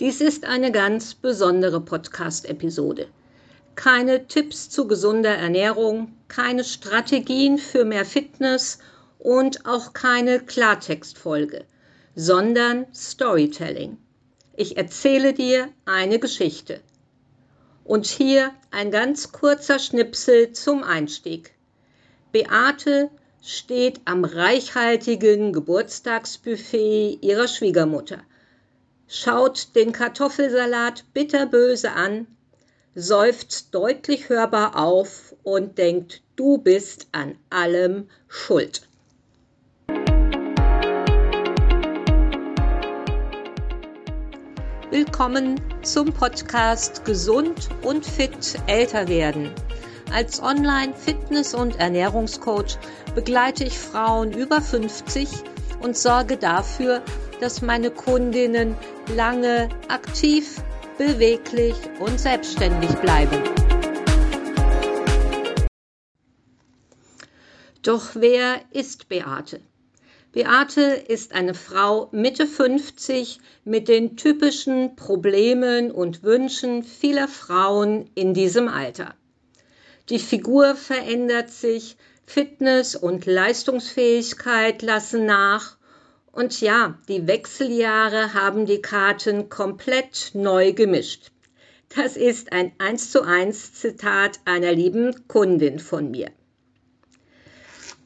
Dies ist eine ganz besondere Podcast-Episode. Keine Tipps zu gesunder Ernährung, keine Strategien für mehr Fitness und auch keine Klartextfolge, sondern Storytelling. Ich erzähle dir eine Geschichte. Und hier ein ganz kurzer Schnipsel zum Einstieg. Beate steht am reichhaltigen Geburtstagsbuffet ihrer Schwiegermutter schaut den Kartoffelsalat bitterböse an, seufzt deutlich hörbar auf und denkt, du bist an allem schuld. Willkommen zum Podcast Gesund und fit älter werden. Als Online-Fitness- und Ernährungscoach begleite ich Frauen über 50 und sorge dafür, dass meine Kundinnen lange aktiv, beweglich und selbstständig bleiben. Doch wer ist Beate? Beate ist eine Frau Mitte 50 mit den typischen Problemen und Wünschen vieler Frauen in diesem Alter. Die Figur verändert sich, Fitness und Leistungsfähigkeit lassen nach und ja, die Wechseljahre haben die Karten komplett neu gemischt. Das ist ein 1 zu 1 Zitat einer lieben Kundin von mir.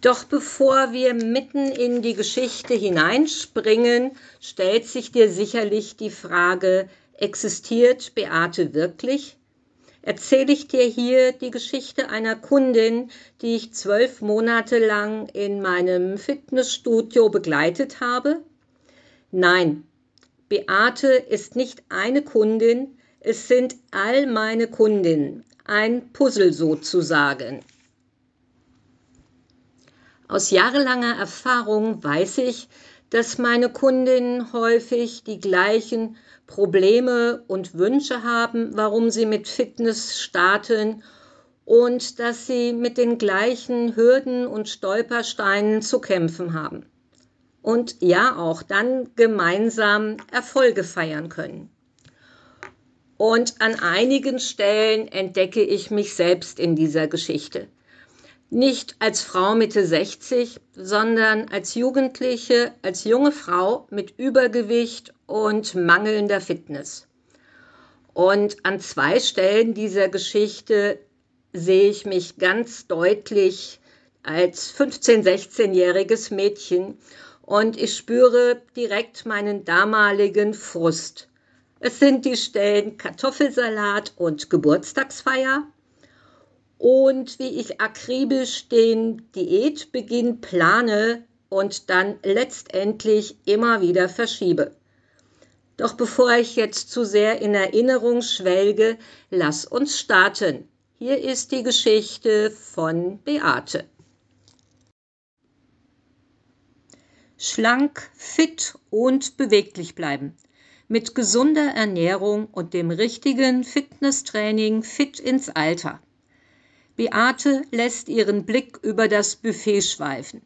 Doch bevor wir mitten in die Geschichte hineinspringen, stellt sich dir sicherlich die Frage, existiert Beate wirklich? Erzähle ich dir hier die Geschichte einer Kundin, die ich zwölf Monate lang in meinem Fitnessstudio begleitet habe? Nein, Beate ist nicht eine Kundin, es sind all meine Kundinnen, ein Puzzle sozusagen. Aus jahrelanger Erfahrung weiß ich, dass meine Kundinnen häufig die gleichen Probleme und Wünsche haben, warum sie mit Fitness starten und dass sie mit den gleichen Hürden und Stolpersteinen zu kämpfen haben. Und ja, auch dann gemeinsam Erfolge feiern können. Und an einigen Stellen entdecke ich mich selbst in dieser Geschichte nicht als Frau Mitte 60, sondern als Jugendliche, als junge Frau mit Übergewicht und mangelnder Fitness. Und an zwei Stellen dieser Geschichte sehe ich mich ganz deutlich als 15-, 16-jähriges Mädchen und ich spüre direkt meinen damaligen Frust. Es sind die Stellen Kartoffelsalat und Geburtstagsfeier und wie ich akribisch den Diätbeginn plane und dann letztendlich immer wieder verschiebe. Doch bevor ich jetzt zu sehr in Erinnerung schwelge, lass uns starten. Hier ist die Geschichte von Beate. Schlank, fit und beweglich bleiben. Mit gesunder Ernährung und dem richtigen Fitnesstraining fit ins Alter. Beate lässt ihren Blick über das Buffet schweifen.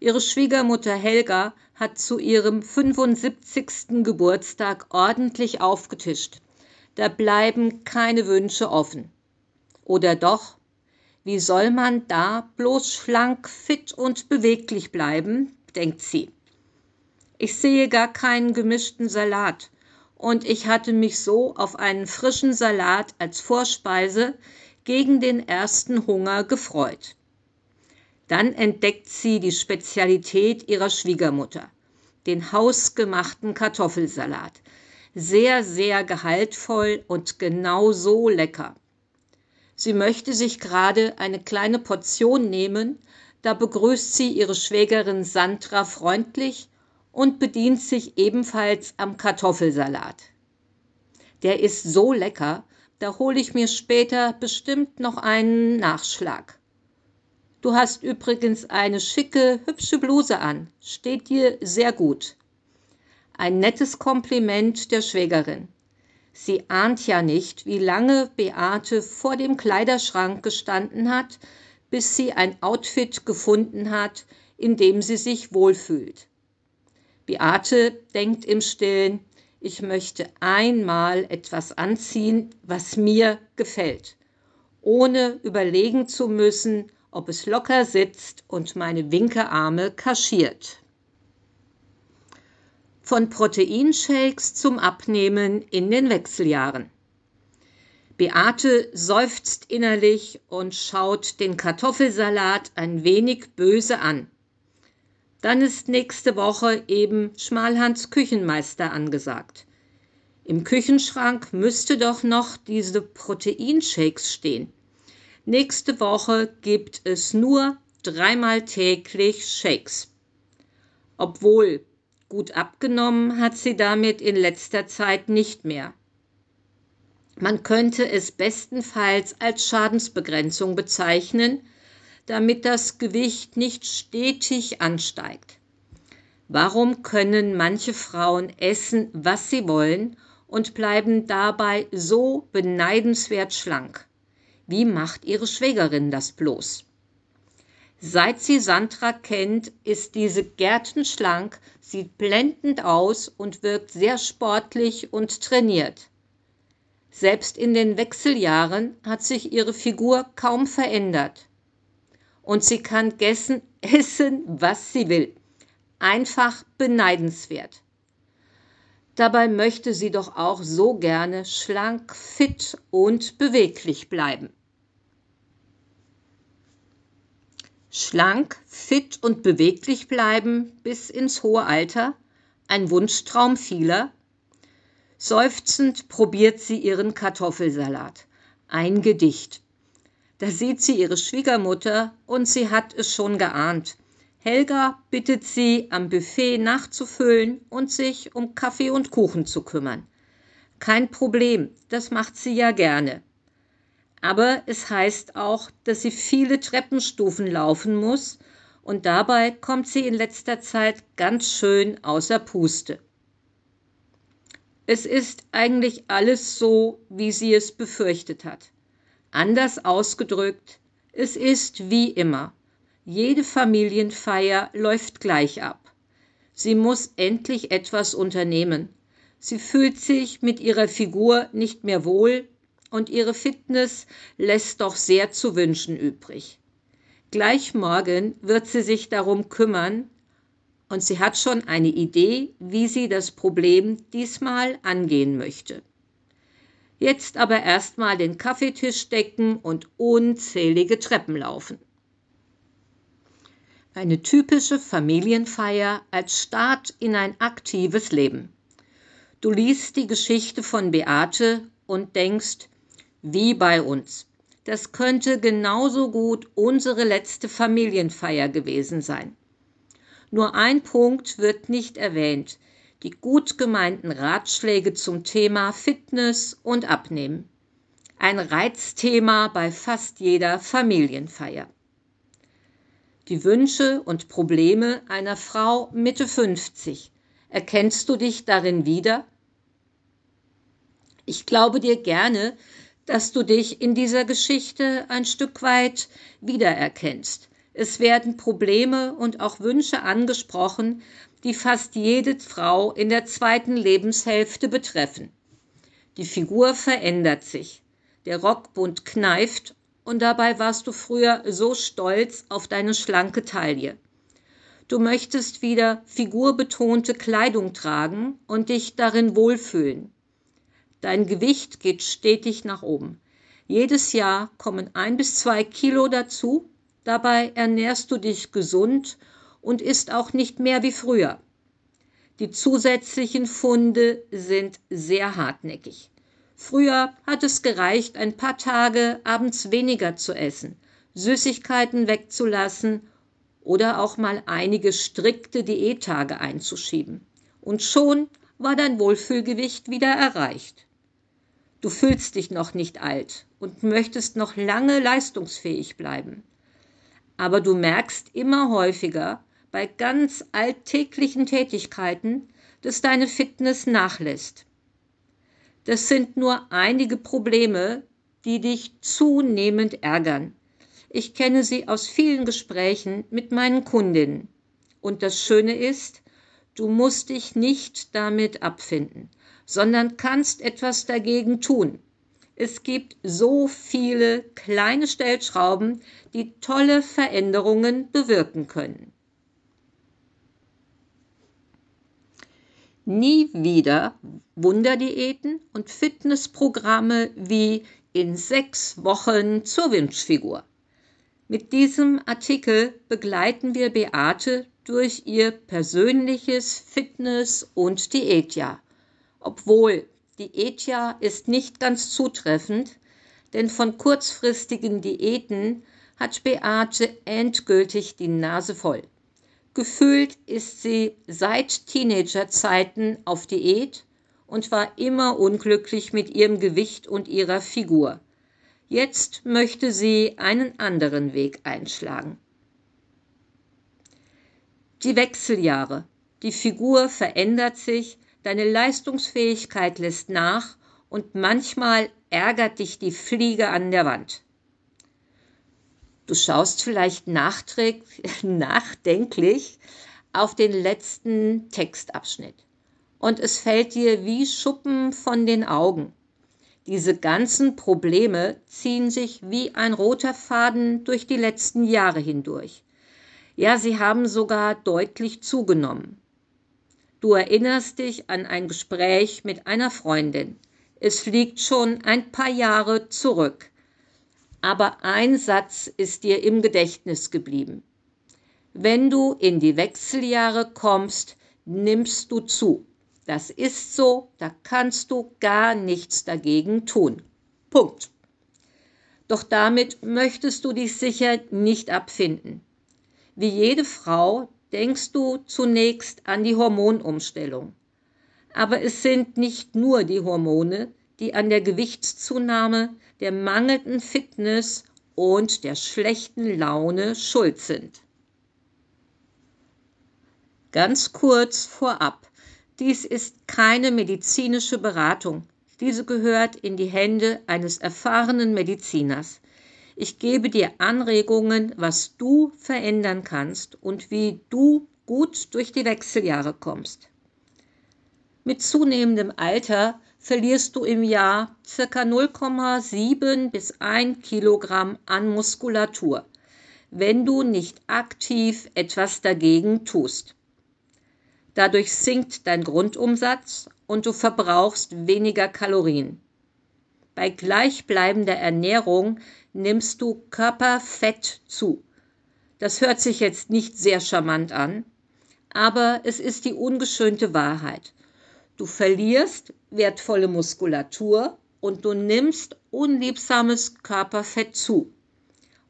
Ihre Schwiegermutter Helga hat zu ihrem 75. Geburtstag ordentlich aufgetischt. Da bleiben keine Wünsche offen. Oder doch? Wie soll man da bloß schlank, fit und beweglich bleiben? denkt sie. Ich sehe gar keinen gemischten Salat. Und ich hatte mich so auf einen frischen Salat als Vorspeise gegen den ersten Hunger gefreut. Dann entdeckt sie die Spezialität ihrer Schwiegermutter, den hausgemachten Kartoffelsalat. Sehr, sehr gehaltvoll und genau so lecker. Sie möchte sich gerade eine kleine Portion nehmen, da begrüßt sie ihre Schwägerin Sandra freundlich und bedient sich ebenfalls am Kartoffelsalat. Der ist so lecker, da hole ich mir später bestimmt noch einen Nachschlag. Du hast übrigens eine schicke, hübsche Bluse an. Steht dir sehr gut. Ein nettes Kompliment der Schwägerin. Sie ahnt ja nicht, wie lange Beate vor dem Kleiderschrank gestanden hat, bis sie ein Outfit gefunden hat, in dem sie sich wohlfühlt. Beate denkt im Stillen, ich möchte einmal etwas anziehen, was mir gefällt, ohne überlegen zu müssen, ob es locker sitzt und meine Winkearme kaschiert. Von Proteinshakes zum Abnehmen in den Wechseljahren. Beate seufzt innerlich und schaut den Kartoffelsalat ein wenig böse an. Dann ist nächste Woche eben Schmalhans Küchenmeister angesagt. Im Küchenschrank müsste doch noch diese Proteinshakes stehen. Nächste Woche gibt es nur dreimal täglich Shakes. Obwohl gut abgenommen hat sie damit in letzter Zeit nicht mehr. Man könnte es bestenfalls als Schadensbegrenzung bezeichnen, damit das Gewicht nicht stetig ansteigt. Warum können manche Frauen essen, was sie wollen und bleiben dabei so beneidenswert schlank? Wie macht ihre Schwägerin das bloß? Seit sie Sandra kennt, ist diese gärtenschlank, sieht blendend aus und wirkt sehr sportlich und trainiert. Selbst in den Wechseljahren hat sich ihre Figur kaum verändert. Und sie kann gessen, essen, was sie will. Einfach beneidenswert. Dabei möchte sie doch auch so gerne schlank, fit und beweglich bleiben. Schlank, fit und beweglich bleiben bis ins hohe Alter? Ein Wunschtraum vieler? Seufzend probiert sie ihren Kartoffelsalat. Ein Gedicht. Da sieht sie ihre Schwiegermutter und sie hat es schon geahnt. Helga bittet sie, am Buffet nachzufüllen und sich um Kaffee und Kuchen zu kümmern. Kein Problem, das macht sie ja gerne. Aber es heißt auch, dass sie viele Treppenstufen laufen muss und dabei kommt sie in letzter Zeit ganz schön außer Puste. Es ist eigentlich alles so, wie sie es befürchtet hat. Anders ausgedrückt, es ist wie immer. Jede Familienfeier läuft gleich ab. Sie muss endlich etwas unternehmen. Sie fühlt sich mit ihrer Figur nicht mehr wohl und ihre Fitness lässt doch sehr zu wünschen übrig. Gleich morgen wird sie sich darum kümmern, und sie hat schon eine Idee, wie sie das Problem diesmal angehen möchte. Jetzt aber erstmal den Kaffeetisch decken und unzählige Treppen laufen. Eine typische Familienfeier als Start in ein aktives Leben. Du liest die Geschichte von Beate und denkst, wie bei uns. Das könnte genauso gut unsere letzte Familienfeier gewesen sein. Nur ein Punkt wird nicht erwähnt, die gut gemeinten Ratschläge zum Thema Fitness und Abnehmen. Ein Reizthema bei fast jeder Familienfeier. Die Wünsche und Probleme einer Frau Mitte 50. Erkennst du dich darin wieder? Ich glaube dir gerne, dass du dich in dieser Geschichte ein Stück weit wiedererkennst. Es werden Probleme und auch Wünsche angesprochen, die fast jede Frau in der zweiten Lebenshälfte betreffen. Die Figur verändert sich. Der Rockbund kneift und dabei warst du früher so stolz auf deine schlanke Taille. Du möchtest wieder figurbetonte Kleidung tragen und dich darin wohlfühlen. Dein Gewicht geht stetig nach oben. Jedes Jahr kommen ein bis zwei Kilo dazu Dabei ernährst du dich gesund und isst auch nicht mehr wie früher. Die zusätzlichen Funde sind sehr hartnäckig. Früher hat es gereicht, ein paar Tage abends weniger zu essen, Süßigkeiten wegzulassen oder auch mal einige strikte Diättage einzuschieben. Und schon war dein Wohlfühlgewicht wieder erreicht. Du fühlst dich noch nicht alt und möchtest noch lange leistungsfähig bleiben aber du merkst immer häufiger bei ganz alltäglichen Tätigkeiten, dass deine Fitness nachlässt. Das sind nur einige Probleme, die dich zunehmend ärgern. Ich kenne sie aus vielen Gesprächen mit meinen Kundinnen. Und das Schöne ist, Du musst dich nicht damit abfinden, sondern kannst etwas dagegen tun. Es gibt so viele kleine Stellschrauben, die tolle Veränderungen bewirken können. Nie wieder Wunderdiäten und Fitnessprogramme wie in sechs Wochen zur Wunschfigur. Mit diesem Artikel begleiten wir Beate durch ihr persönliches Fitness- und Diätjahr. Obwohl Diätjahr ist nicht ganz zutreffend, denn von kurzfristigen Diäten hat Beate endgültig die Nase voll. Gefühlt ist sie seit Teenagerzeiten auf Diät und war immer unglücklich mit ihrem Gewicht und ihrer Figur. Jetzt möchte sie einen anderen Weg einschlagen. Die Wechseljahre. Die Figur verändert sich, deine Leistungsfähigkeit lässt nach und manchmal ärgert dich die Fliege an der Wand. Du schaust vielleicht nachdenklich auf den letzten Textabschnitt und es fällt dir wie Schuppen von den Augen. Diese ganzen Probleme ziehen sich wie ein roter Faden durch die letzten Jahre hindurch. Ja, sie haben sogar deutlich zugenommen. Du erinnerst dich an ein Gespräch mit einer Freundin. Es liegt schon ein paar Jahre zurück. Aber ein Satz ist dir im Gedächtnis geblieben. Wenn du in die Wechseljahre kommst, nimmst du zu. Das ist so, da kannst du gar nichts dagegen tun. Punkt. Doch damit möchtest du dich sicher nicht abfinden. Wie jede Frau denkst du zunächst an die Hormonumstellung. Aber es sind nicht nur die Hormone, die an der Gewichtszunahme, der mangelnden Fitness und der schlechten Laune schuld sind. Ganz kurz vorab. Dies ist keine medizinische Beratung. Diese gehört in die Hände eines erfahrenen Mediziners. Ich gebe dir Anregungen, was du verändern kannst und wie du gut durch die Wechseljahre kommst. Mit zunehmendem Alter verlierst du im Jahr ca. 0,7 bis 1 Kilogramm an Muskulatur, wenn du nicht aktiv etwas dagegen tust. Dadurch sinkt dein Grundumsatz und du verbrauchst weniger Kalorien. Bei gleichbleibender Ernährung nimmst du Körperfett zu. Das hört sich jetzt nicht sehr charmant an, aber es ist die ungeschönte Wahrheit. Du verlierst wertvolle Muskulatur und du nimmst unliebsames Körperfett zu.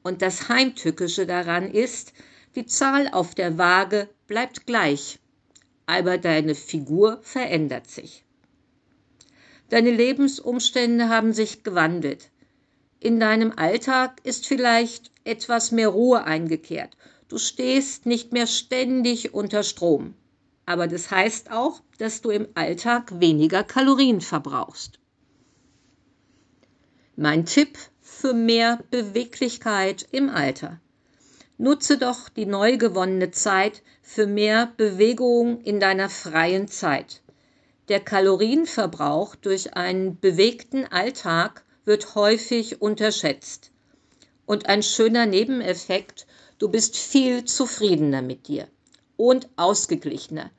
Und das Heimtückische daran ist, die Zahl auf der Waage bleibt gleich, aber deine Figur verändert sich. Deine Lebensumstände haben sich gewandelt. In deinem Alltag ist vielleicht etwas mehr Ruhe eingekehrt. Du stehst nicht mehr ständig unter Strom. Aber das heißt auch, dass du im Alltag weniger Kalorien verbrauchst. Mein Tipp für mehr Beweglichkeit im Alter. Nutze doch die neu gewonnene Zeit für mehr Bewegung in deiner freien Zeit. Der Kalorienverbrauch durch einen bewegten Alltag wird häufig unterschätzt. Und ein schöner Nebeneffekt, du bist viel zufriedener mit dir und ausgeglichener.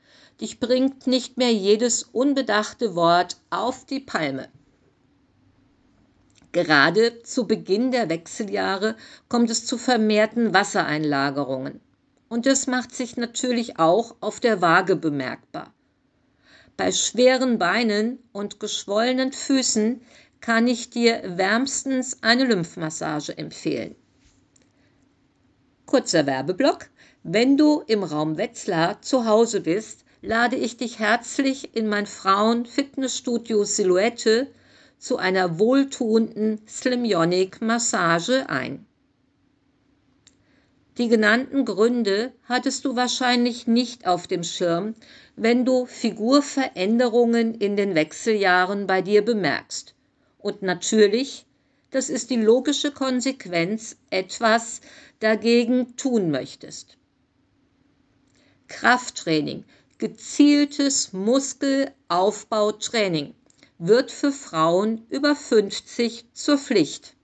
Dich bringt nicht mehr jedes unbedachte Wort auf die Palme. Gerade zu Beginn der Wechseljahre kommt es zu vermehrten Wassereinlagerungen. Und das macht sich natürlich auch auf der Waage bemerkbar. Bei schweren Beinen und geschwollenen Füßen kann ich dir wärmstens eine Lymphmassage empfehlen. Kurzer Werbeblock. Wenn du im Raum Wetzlar zu Hause bist, lade ich dich herzlich in mein Frauen-Fitnessstudio Silhouette zu einer wohltuenden Slimyonic Massage ein. Die genannten Gründe hattest du wahrscheinlich nicht auf dem Schirm, wenn du Figurveränderungen in den Wechseljahren bei dir bemerkst. Und natürlich, das ist die logische Konsequenz, etwas dagegen tun möchtest. Krafttraining, Gezieltes Muskelaufbautraining wird für Frauen über 50 zur Pflicht.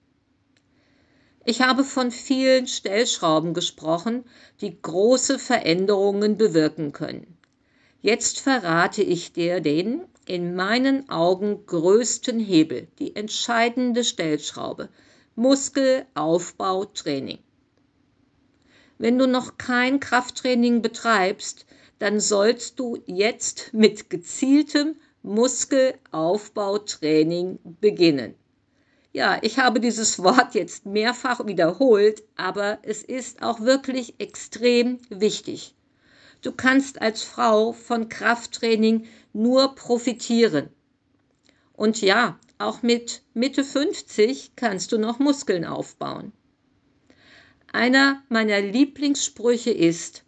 Ich habe von vielen Stellschrauben gesprochen, die große Veränderungen bewirken können. Jetzt verrate ich dir den in meinen Augen größten Hebel, die entscheidende Stellschraube, Muskelaufbautraining. Wenn du noch kein Krafttraining betreibst, dann sollst du jetzt mit gezieltem Muskelaufbautraining beginnen. Ja, ich habe dieses Wort jetzt mehrfach wiederholt, aber es ist auch wirklich extrem wichtig. Du kannst als Frau von Krafttraining nur profitieren. Und ja, auch mit Mitte 50 kannst du noch Muskeln aufbauen. Einer meiner Lieblingssprüche ist,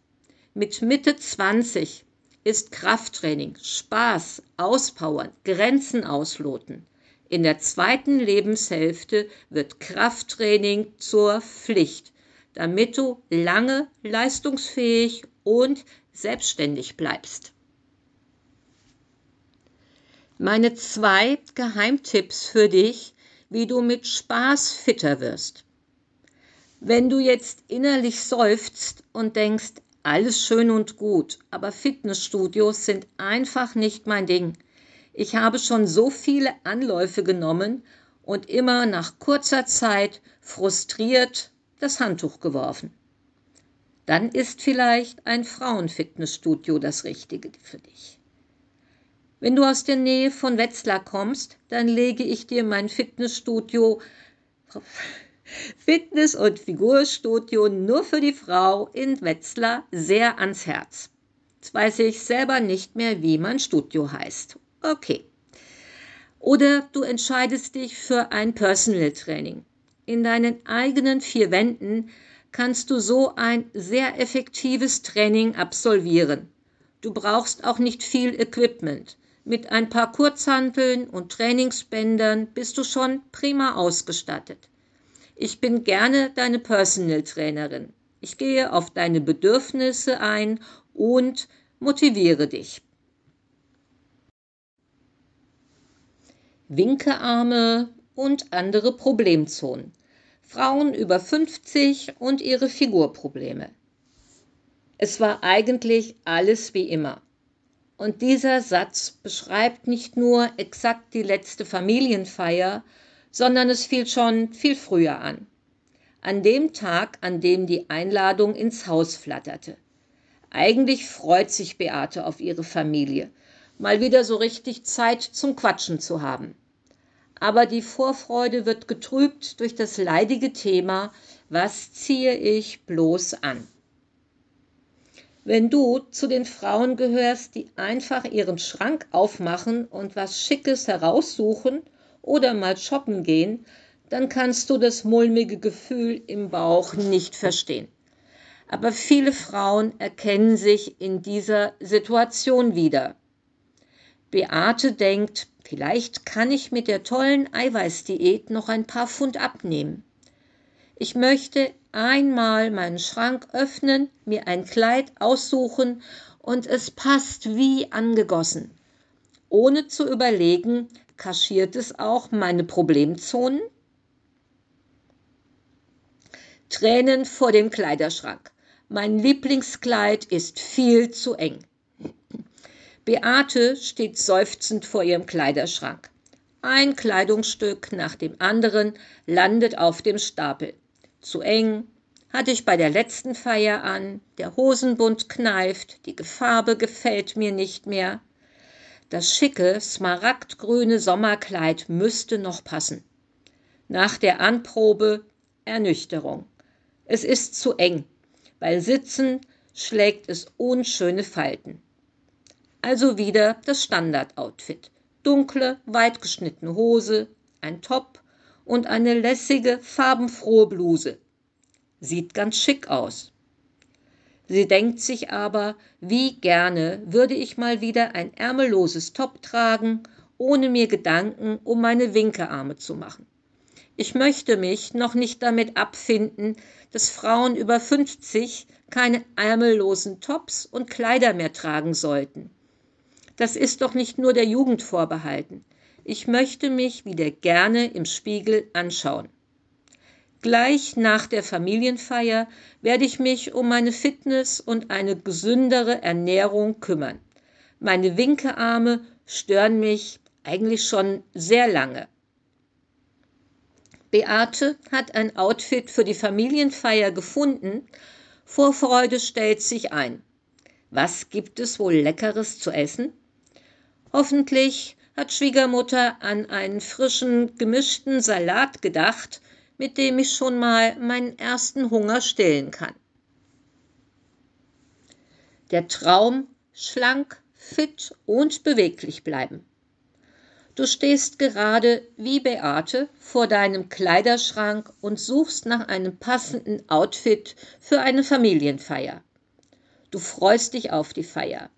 mit Mitte 20 ist Krafttraining, Spaß, Auspowern, Grenzen ausloten. In der zweiten Lebenshälfte wird Krafttraining zur Pflicht, damit du lange leistungsfähig und selbstständig bleibst. Meine zwei Geheimtipps für dich, wie du mit Spaß fitter wirst. Wenn du jetzt innerlich seufzt und denkst, alles schön und gut, aber Fitnessstudios sind einfach nicht mein Ding. Ich habe schon so viele Anläufe genommen und immer nach kurzer Zeit frustriert das Handtuch geworfen. Dann ist vielleicht ein Frauenfitnessstudio das Richtige für dich. Wenn du aus der Nähe von Wetzlar kommst, dann lege ich dir mein Fitnessstudio Fitness- und Figurstudio nur für die Frau in Wetzlar sehr ans Herz. Jetzt weiß ich selber nicht mehr, wie mein Studio heißt. Okay. Oder du entscheidest dich für ein Personal Training. In deinen eigenen vier Wänden kannst du so ein sehr effektives Training absolvieren. Du brauchst auch nicht viel Equipment. Mit ein paar Kurzhanteln und Trainingsbändern bist du schon prima ausgestattet. Ich bin gerne deine Personal Trainerin. Ich gehe auf deine Bedürfnisse ein und motiviere dich. Winkearme und andere Problemzonen. Frauen über 50 und ihre Figurprobleme. Es war eigentlich alles wie immer. Und dieser Satz beschreibt nicht nur exakt die letzte Familienfeier, sondern es fiel schon viel früher an. An dem Tag, an dem die Einladung ins Haus flatterte. Eigentlich freut sich Beate auf ihre Familie, mal wieder so richtig Zeit zum Quatschen zu haben. Aber die Vorfreude wird getrübt durch das leidige Thema, was ziehe ich bloß an? Wenn du zu den Frauen gehörst, die einfach ihren Schrank aufmachen und was Schickes heraussuchen oder mal shoppen gehen, dann kannst du das mulmige Gefühl im Bauch nicht verstehen. Aber viele Frauen erkennen sich in dieser Situation wieder. Beate denkt, vielleicht kann ich mit der tollen Eiweißdiät noch ein paar Pfund abnehmen. Ich möchte einmal meinen Schrank öffnen, mir ein Kleid aussuchen und es passt wie angegossen, ohne zu überlegen, Kaschiert es auch meine Problemzonen? Tränen vor dem Kleiderschrank. Mein Lieblingskleid ist viel zu eng. Beate steht seufzend vor ihrem Kleiderschrank. Ein Kleidungsstück nach dem anderen landet auf dem Stapel. Zu eng, hatte ich bei der letzten Feier an, der Hosenbund kneift, die Farbe gefällt mir nicht mehr. Das schicke, smaragdgrüne Sommerkleid müsste noch passen. Nach der Anprobe Ernüchterung. Es ist zu eng. Weil Sitzen schlägt es unschöne Falten. Also wieder das Standardoutfit. Dunkle, weitgeschnittene Hose, ein Top und eine lässige, farbenfrohe Bluse. Sieht ganz schick aus. Sie denkt sich aber, wie gerne würde ich mal wieder ein ärmelloses Top tragen, ohne mir Gedanken um meine Winkearme zu machen. Ich möchte mich noch nicht damit abfinden, dass Frauen über 50 keine ärmellosen Tops und Kleider mehr tragen sollten. Das ist doch nicht nur der Jugend vorbehalten. Ich möchte mich wieder gerne im Spiegel anschauen. Gleich nach der Familienfeier werde ich mich um meine Fitness und eine gesündere Ernährung kümmern. Meine Winkearme stören mich eigentlich schon sehr lange. Beate hat ein Outfit für die Familienfeier gefunden. Vorfreude stellt sich ein. Was gibt es wohl Leckeres zu essen? Hoffentlich hat Schwiegermutter an einen frischen, gemischten Salat gedacht, mit dem ich schon mal meinen ersten Hunger stillen kann. Der Traum, schlank, fit und beweglich bleiben. Du stehst gerade wie Beate vor deinem Kleiderschrank und suchst nach einem passenden Outfit für eine Familienfeier. Du freust dich auf die Feier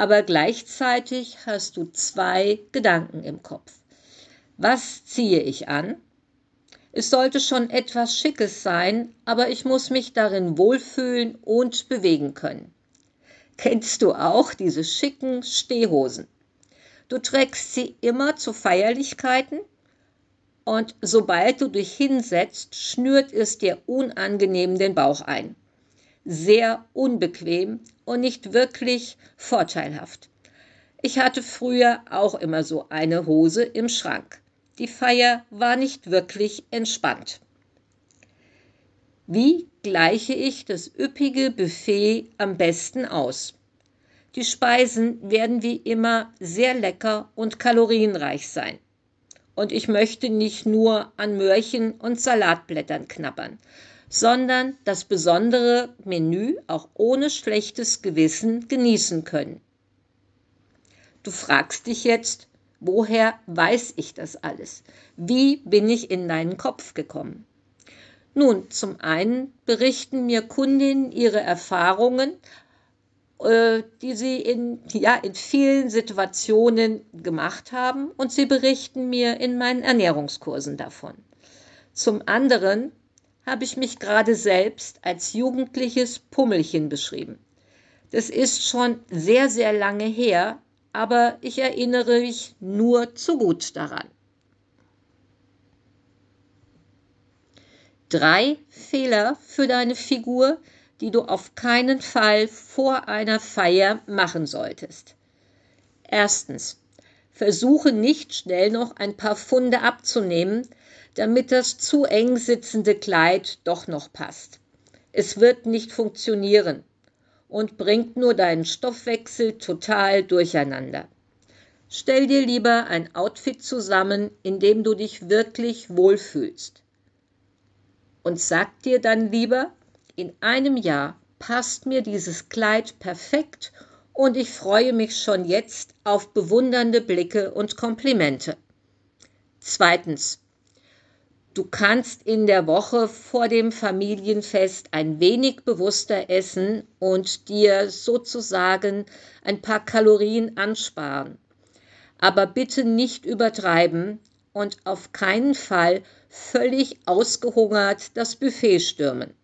aber gleichzeitig hast du zwei Gedanken im Kopf. Was ziehe ich an? Es sollte schon etwas Schickes sein, aber ich muss mich darin wohlfühlen und bewegen können. Kennst du auch diese schicken Stehhosen? Du trägst sie immer zu Feierlichkeiten und sobald du dich hinsetzt, schnürt es dir unangenehm den Bauch ein sehr unbequem und nicht wirklich vorteilhaft. Ich hatte früher auch immer so eine Hose im Schrank. Die Feier war nicht wirklich entspannt. Wie gleiche ich das üppige Buffet am besten aus? Die Speisen werden wie immer sehr lecker und kalorienreich sein. Und ich möchte nicht nur an Möhrchen und Salatblättern knabbern, sondern das besondere Menü auch ohne schlechtes Gewissen genießen können. Du fragst dich jetzt, woher weiß ich das alles? Wie bin ich in deinen Kopf gekommen? Nun, zum einen berichten mir Kundinnen ihre Erfahrungen, äh, die sie in, ja, in vielen Situationen gemacht haben und sie berichten mir in meinen Ernährungskursen davon. Zum anderen habe ich mich gerade selbst als jugendliches Pummelchen beschrieben. Das ist schon sehr, sehr lange her, aber ich erinnere mich nur zu gut daran. Drei Fehler für deine Figur, die du auf keinen Fall vor einer Feier machen solltest. Erstens, versuche nicht schnell noch ein paar Funde abzunehmen, damit das zu eng sitzende Kleid doch noch passt. Es wird nicht funktionieren und bringt nur deinen Stoffwechsel total durcheinander. Stell dir lieber ein Outfit zusammen, in dem du dich wirklich wohlfühlst. Und sag dir dann lieber, in einem Jahr passt mir dieses Kleid perfekt und ich freue mich schon jetzt auf bewundernde Blicke und Komplimente. Zweitens, Du kannst in der Woche vor dem Familienfest ein wenig bewusster essen und dir sozusagen ein paar Kalorien ansparen. Aber bitte nicht übertreiben und auf keinen Fall völlig ausgehungert das Buffet stürmen.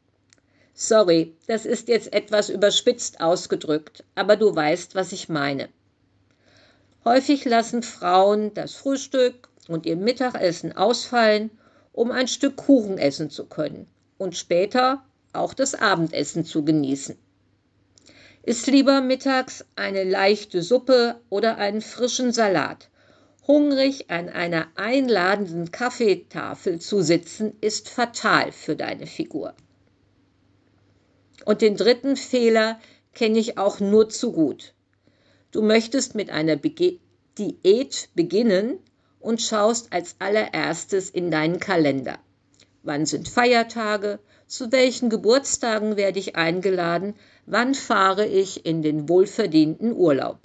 Sorry, das ist jetzt etwas überspitzt ausgedrückt, aber du weißt, was ich meine. Häufig lassen Frauen das Frühstück und ihr Mittagessen ausfallen um ein Stück Kuchen essen zu können und später auch das Abendessen zu genießen. Ist lieber mittags eine leichte Suppe oder einen frischen Salat. Hungrig an einer einladenden Kaffeetafel zu sitzen, ist fatal für deine Figur. Und den dritten Fehler kenne ich auch nur zu gut. Du möchtest mit einer Bege Diät beginnen, und schaust als allererstes in deinen Kalender. Wann sind Feiertage? Zu welchen Geburtstagen werde ich eingeladen? Wann fahre ich in den wohlverdienten Urlaub?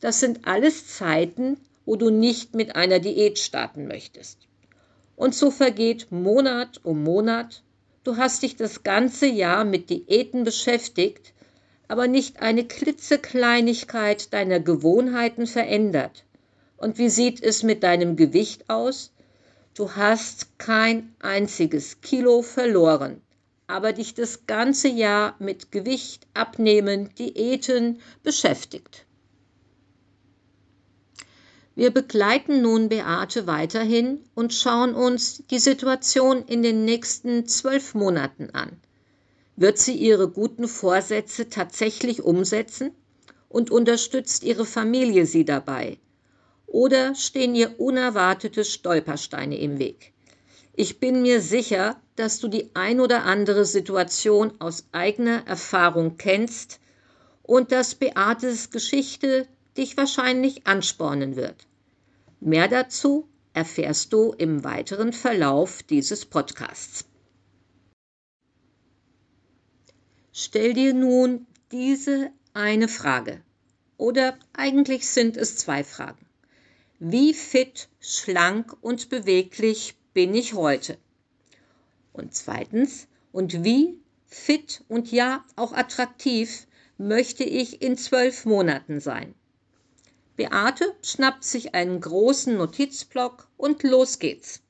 Das sind alles Zeiten, wo du nicht mit einer Diät starten möchtest. Und so vergeht Monat um Monat. Du hast dich das ganze Jahr mit Diäten beschäftigt, aber nicht eine klitzekleinigkeit deiner Gewohnheiten verändert. Und wie sieht es mit deinem Gewicht aus? Du hast kein einziges Kilo verloren, aber dich das ganze Jahr mit Gewicht abnehmen, Diäten beschäftigt. Wir begleiten nun Beate weiterhin und schauen uns die Situation in den nächsten zwölf Monaten an. Wird sie ihre guten Vorsätze tatsächlich umsetzen und unterstützt ihre Familie sie dabei? Oder stehen ihr unerwartete Stolpersteine im Weg? Ich bin mir sicher, dass du die ein oder andere Situation aus eigener Erfahrung kennst und dass Beates Geschichte dich wahrscheinlich anspornen wird. Mehr dazu erfährst du im weiteren Verlauf dieses Podcasts. Stell dir nun diese eine Frage. Oder eigentlich sind es zwei Fragen. Wie fit, schlank und beweglich bin ich heute? Und zweitens, und wie fit und ja auch attraktiv möchte ich in zwölf Monaten sein. Beate schnappt sich einen großen Notizblock und los geht's.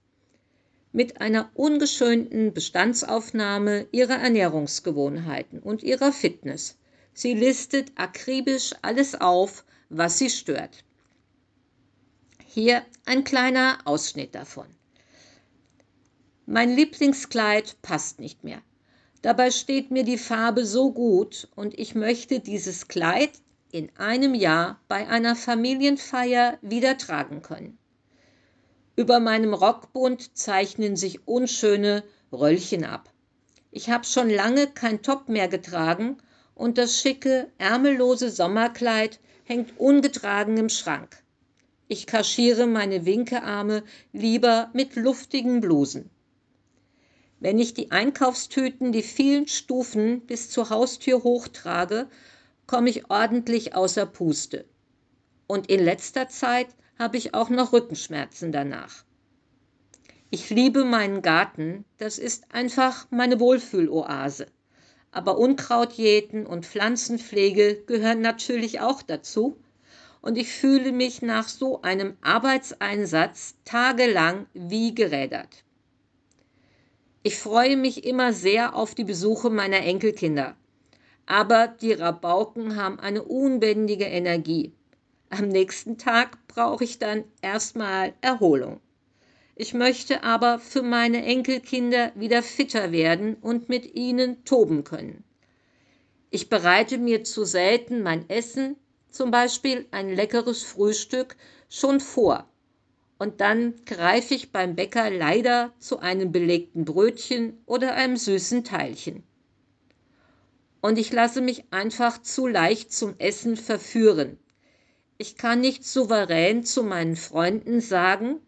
Mit einer ungeschönten Bestandsaufnahme ihrer Ernährungsgewohnheiten und ihrer Fitness. Sie listet akribisch alles auf, was sie stört. Hier ein kleiner Ausschnitt davon. Mein Lieblingskleid passt nicht mehr. Dabei steht mir die Farbe so gut und ich möchte dieses Kleid in einem Jahr bei einer Familienfeier wieder tragen können. Über meinem Rockbund zeichnen sich unschöne Röllchen ab. Ich habe schon lange kein Top mehr getragen und das schicke, ärmellose Sommerkleid hängt ungetragen im Schrank. Ich kaschiere meine Winkearme lieber mit luftigen Blusen. Wenn ich die Einkaufstüten die vielen Stufen bis zur Haustür hochtrage, komme ich ordentlich außer Puste. Und in letzter Zeit habe ich auch noch Rückenschmerzen danach. Ich liebe meinen Garten, das ist einfach meine Wohlfühloase. Aber Unkrautjäten und Pflanzenpflege gehören natürlich auch dazu. Und ich fühle mich nach so einem Arbeitseinsatz tagelang wie gerädert. Ich freue mich immer sehr auf die Besuche meiner Enkelkinder. Aber die Rabauken haben eine unbändige Energie. Am nächsten Tag brauche ich dann erstmal Erholung. Ich möchte aber für meine Enkelkinder wieder fitter werden und mit ihnen toben können. Ich bereite mir zu selten mein Essen, zum Beispiel ein leckeres Frühstück, schon vor und dann greife ich beim Bäcker leider zu einem belegten Brötchen oder einem süßen Teilchen. Und ich lasse mich einfach zu leicht zum Essen verführen. Ich kann nicht souverän zu meinen Freunden sagen,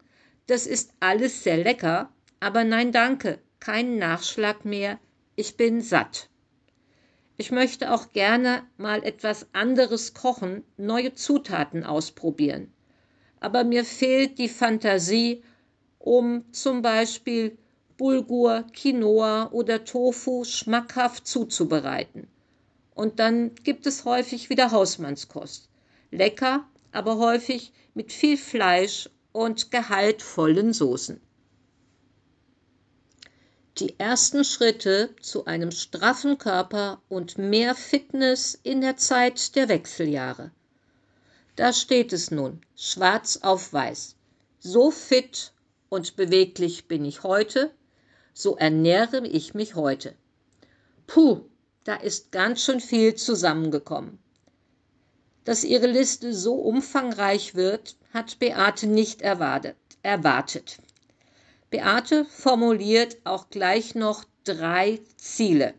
das ist alles sehr lecker, aber nein danke, keinen Nachschlag mehr, ich bin satt. Ich möchte auch gerne mal etwas anderes kochen, neue Zutaten ausprobieren aber mir fehlt die Fantasie, um zum Beispiel Bulgur, Quinoa oder Tofu schmackhaft zuzubereiten. Und dann gibt es häufig wieder Hausmannskost. Lecker, aber häufig mit viel Fleisch und gehaltvollen Soßen. Die ersten Schritte zu einem straffen Körper und mehr Fitness in der Zeit der Wechseljahre. Da steht es nun, schwarz auf weiß. So fit und beweglich bin ich heute, so ernähre ich mich heute. Puh, da ist ganz schön viel zusammengekommen. Dass ihre Liste so umfangreich wird, hat Beate nicht erwartet. erwartet. Beate formuliert auch gleich noch drei Ziele.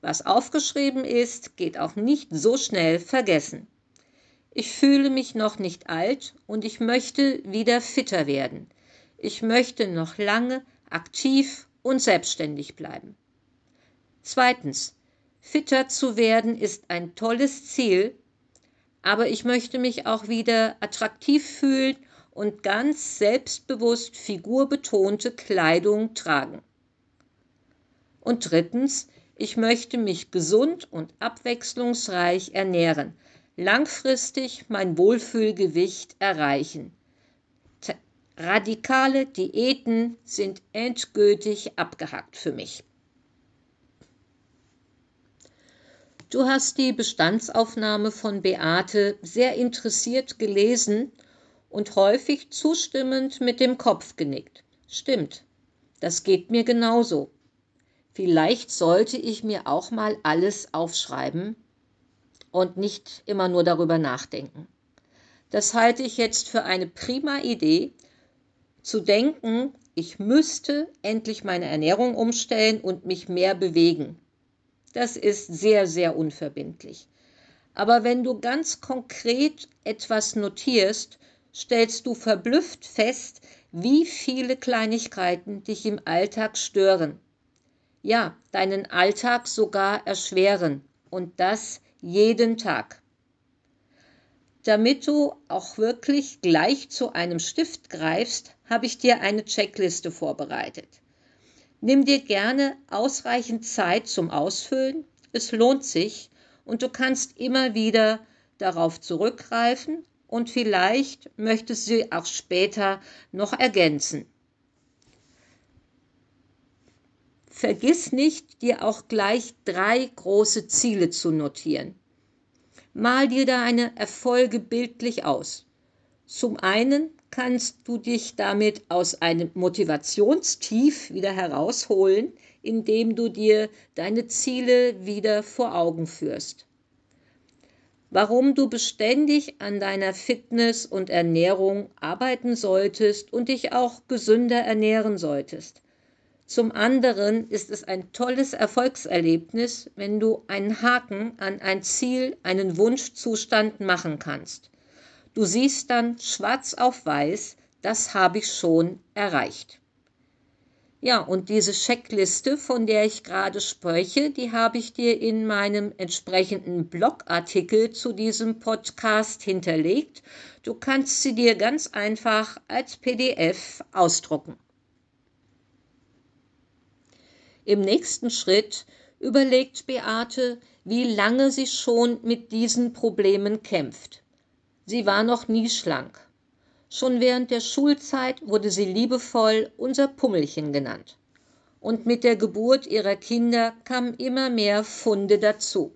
Was aufgeschrieben ist, geht auch nicht so schnell vergessen. Ich fühle mich noch nicht alt und ich möchte wieder fitter werden. Ich möchte noch lange aktiv und selbstständig bleiben. Zweitens, fitter zu werden ist ein tolles Ziel, aber ich möchte mich auch wieder attraktiv fühlen und ganz selbstbewusst figurbetonte Kleidung tragen. Und drittens, ich möchte mich gesund und abwechslungsreich ernähren, langfristig mein Wohlfühlgewicht erreichen. Radikale Diäten sind endgültig abgehakt für mich. Du hast die Bestandsaufnahme von Beate sehr interessiert gelesen und häufig zustimmend mit dem Kopf genickt. Stimmt, das geht mir genauso. Vielleicht sollte ich mir auch mal alles aufschreiben und nicht immer nur darüber nachdenken. Das halte ich jetzt für eine prima Idee, zu denken, ich müsste endlich meine Ernährung umstellen und mich mehr bewegen. Das ist sehr, sehr unverbindlich. Aber wenn du ganz konkret etwas notierst, stellst du verblüfft fest, wie viele Kleinigkeiten dich im Alltag stören. Ja, deinen Alltag sogar erschweren. Und das jeden Tag. Damit du auch wirklich gleich zu einem Stift greifst, habe ich dir eine Checkliste vorbereitet. Nimm dir gerne ausreichend Zeit zum Ausfüllen. Es lohnt sich und du kannst immer wieder darauf zurückgreifen und vielleicht möchtest du sie auch später noch ergänzen. Vergiss nicht, dir auch gleich drei große Ziele zu notieren. Mal dir deine Erfolge bildlich aus. Zum einen kannst du dich damit aus einem Motivationstief wieder herausholen, indem du dir deine Ziele wieder vor Augen führst. Warum du beständig an deiner Fitness und Ernährung arbeiten solltest und dich auch gesünder ernähren solltest. Zum anderen ist es ein tolles Erfolgserlebnis, wenn du einen Haken an ein Ziel, einen Wunschzustand machen kannst. Du siehst dann schwarz auf weiß, das habe ich schon erreicht. Ja, und diese Checkliste, von der ich gerade spreche, die habe ich dir in meinem entsprechenden Blogartikel zu diesem Podcast hinterlegt. Du kannst sie dir ganz einfach als PDF ausdrucken. Im nächsten Schritt überlegt Beate, wie lange sie schon mit diesen Problemen kämpft. Sie war noch nie schlank. Schon während der Schulzeit wurde sie liebevoll unser Pummelchen genannt. Und mit der Geburt ihrer Kinder kamen immer mehr Funde dazu.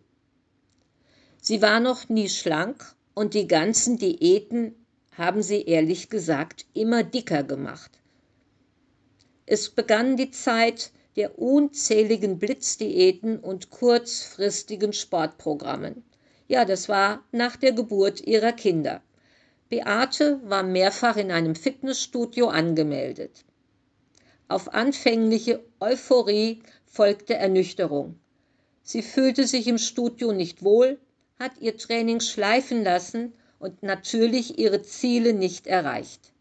Sie war noch nie schlank und die ganzen Diäten haben sie ehrlich gesagt immer dicker gemacht. Es begann die Zeit der unzähligen Blitzdiäten und kurzfristigen Sportprogrammen. Ja, das war nach der Geburt ihrer Kinder. Beate war mehrfach in einem Fitnessstudio angemeldet. Auf anfängliche Euphorie folgte Ernüchterung. Sie fühlte sich im Studio nicht wohl, hat ihr Training schleifen lassen und natürlich ihre Ziele nicht erreicht.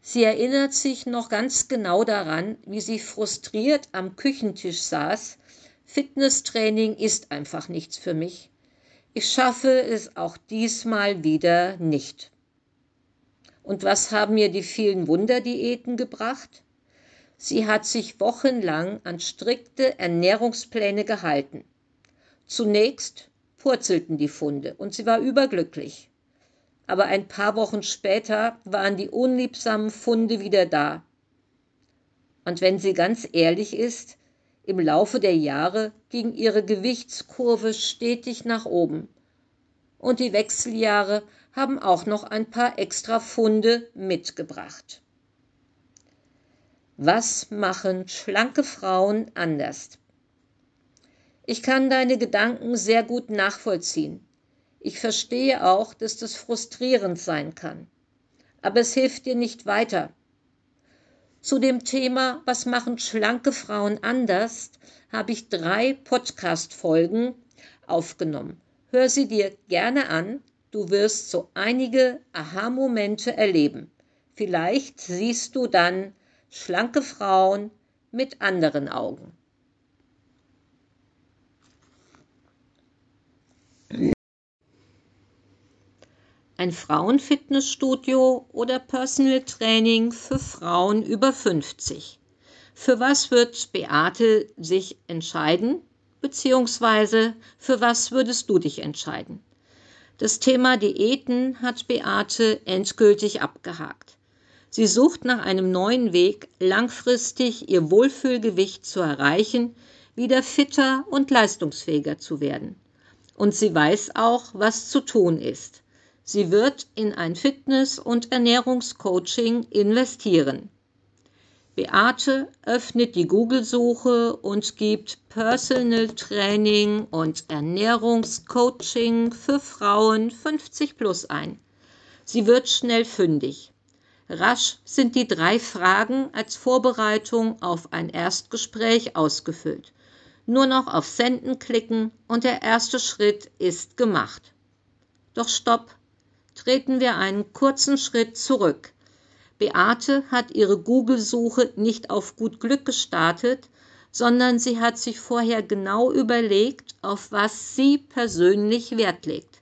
Sie erinnert sich noch ganz genau daran, wie sie frustriert am Küchentisch saß. Fitnesstraining ist einfach nichts für mich. Ich schaffe es auch diesmal wieder nicht. Und was haben mir die vielen Wunderdiäten gebracht? Sie hat sich wochenlang an strikte Ernährungspläne gehalten. Zunächst purzelten die Funde und sie war überglücklich. Aber ein paar Wochen später waren die unliebsamen Funde wieder da. Und wenn sie ganz ehrlich ist, im Laufe der Jahre ging ihre Gewichtskurve stetig nach oben. Und die Wechseljahre haben auch noch ein paar extra Funde mitgebracht. Was machen schlanke Frauen anders? Ich kann deine Gedanken sehr gut nachvollziehen. Ich verstehe auch, dass das frustrierend sein kann. Aber es hilft dir nicht weiter. Zu dem Thema Was machen schlanke Frauen anders, habe ich drei Podcast-Folgen aufgenommen. Hör sie dir gerne an. Du wirst so einige Aha-Momente erleben. Vielleicht siehst du dann schlanke Frauen mit anderen Augen. Ein Frauenfitnessstudio oder Personal Training für Frauen über 50. Für was wird Beate sich entscheiden? Beziehungsweise für was würdest du dich entscheiden? Das Thema Diäten hat Beate endgültig abgehakt. Sie sucht nach einem neuen Weg, langfristig ihr Wohlfühlgewicht zu erreichen, wieder fitter und leistungsfähiger zu werden. Und sie weiß auch, was zu tun ist. Sie wird in ein Fitness- und Ernährungscoaching investieren. Beate öffnet die Google-Suche und gibt Personal Training und Ernährungscoaching für Frauen 50 plus ein. Sie wird schnell fündig. Rasch sind die drei Fragen als Vorbereitung auf ein Erstgespräch ausgefüllt. Nur noch auf Senden klicken und der erste Schritt ist gemacht. Doch stopp, treten wir einen kurzen Schritt zurück. Beate hat ihre Google-Suche nicht auf gut Glück gestartet, sondern sie hat sich vorher genau überlegt, auf was sie persönlich Wert legt.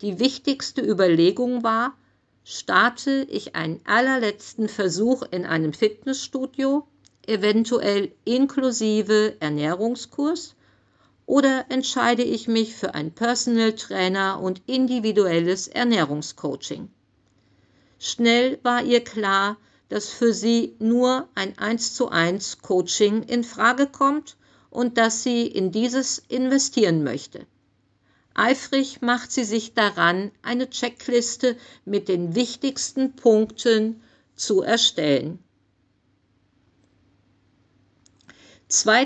Die wichtigste Überlegung war, starte ich einen allerletzten Versuch in einem Fitnessstudio, eventuell inklusive Ernährungskurs, oder entscheide ich mich für ein Personal Trainer und individuelles Ernährungscoaching. Schnell war ihr klar, dass für sie nur ein 1 zu 1 Coaching in Frage kommt und dass sie in dieses investieren möchte. Eifrig macht sie sich daran, eine Checkliste mit den wichtigsten Punkten zu erstellen. Zwei,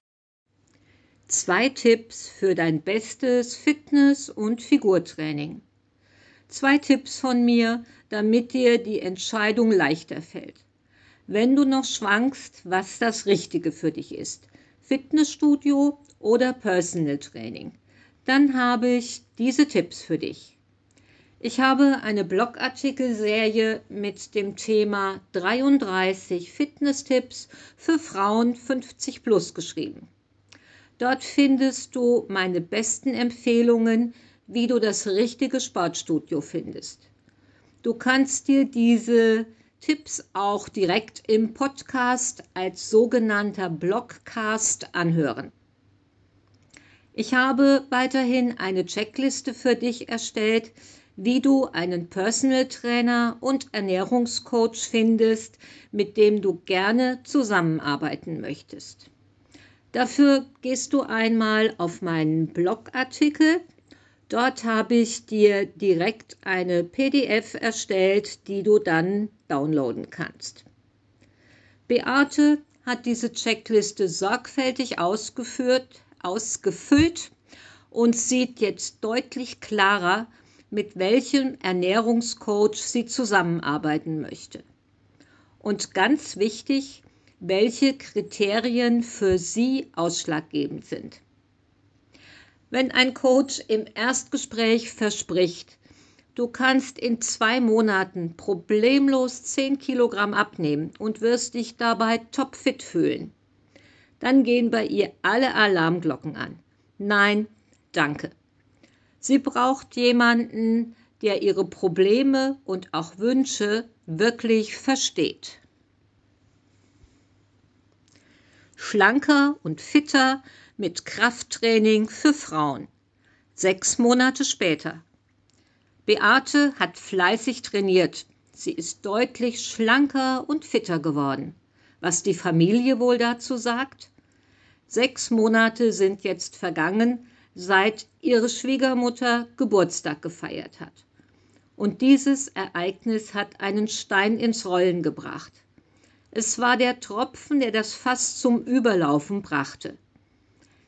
zwei Tipps für dein bestes Fitness- und Figurtraining. Zwei Tipps von mir, damit dir die Entscheidung leichter fällt. Wenn du noch schwankst, was das Richtige für dich ist, Fitnessstudio oder Personal Training dann habe ich diese Tipps für dich. Ich habe eine Blogartikelserie mit dem Thema 33 Fitness-Tipps für Frauen 50 plus geschrieben. Dort findest du meine besten Empfehlungen, wie du das richtige Sportstudio findest. Du kannst dir diese Tipps auch direkt im Podcast als sogenannter Blogcast anhören. Ich habe weiterhin eine Checkliste für dich erstellt, wie du einen Personal Trainer und Ernährungscoach findest, mit dem du gerne zusammenarbeiten möchtest. Dafür gehst du einmal auf meinen Blogartikel. Dort habe ich dir direkt eine PDF erstellt, die du dann downloaden kannst. Beate hat diese Checkliste sorgfältig ausgeführt, ausgefüllt und sieht jetzt deutlich klarer, mit welchem Ernährungscoach sie zusammenarbeiten möchte. Und ganz wichtig, welche Kriterien für sie ausschlaggebend sind. Wenn ein Coach im Erstgespräch verspricht, du kannst in zwei Monaten problemlos 10 Kilogramm abnehmen und wirst dich dabei topfit fühlen, dann gehen bei ihr alle Alarmglocken an. Nein, danke. Sie braucht jemanden, der ihre Probleme und auch Wünsche wirklich versteht. Schlanker und fitter mit Krafttraining für Frauen. Sechs Monate später. Beate hat fleißig trainiert. Sie ist deutlich schlanker und fitter geworden. Was die Familie wohl dazu sagt? Sechs Monate sind jetzt vergangen, seit ihre Schwiegermutter Geburtstag gefeiert hat. Und dieses Ereignis hat einen Stein ins Rollen gebracht. Es war der Tropfen, der das Fass zum Überlaufen brachte.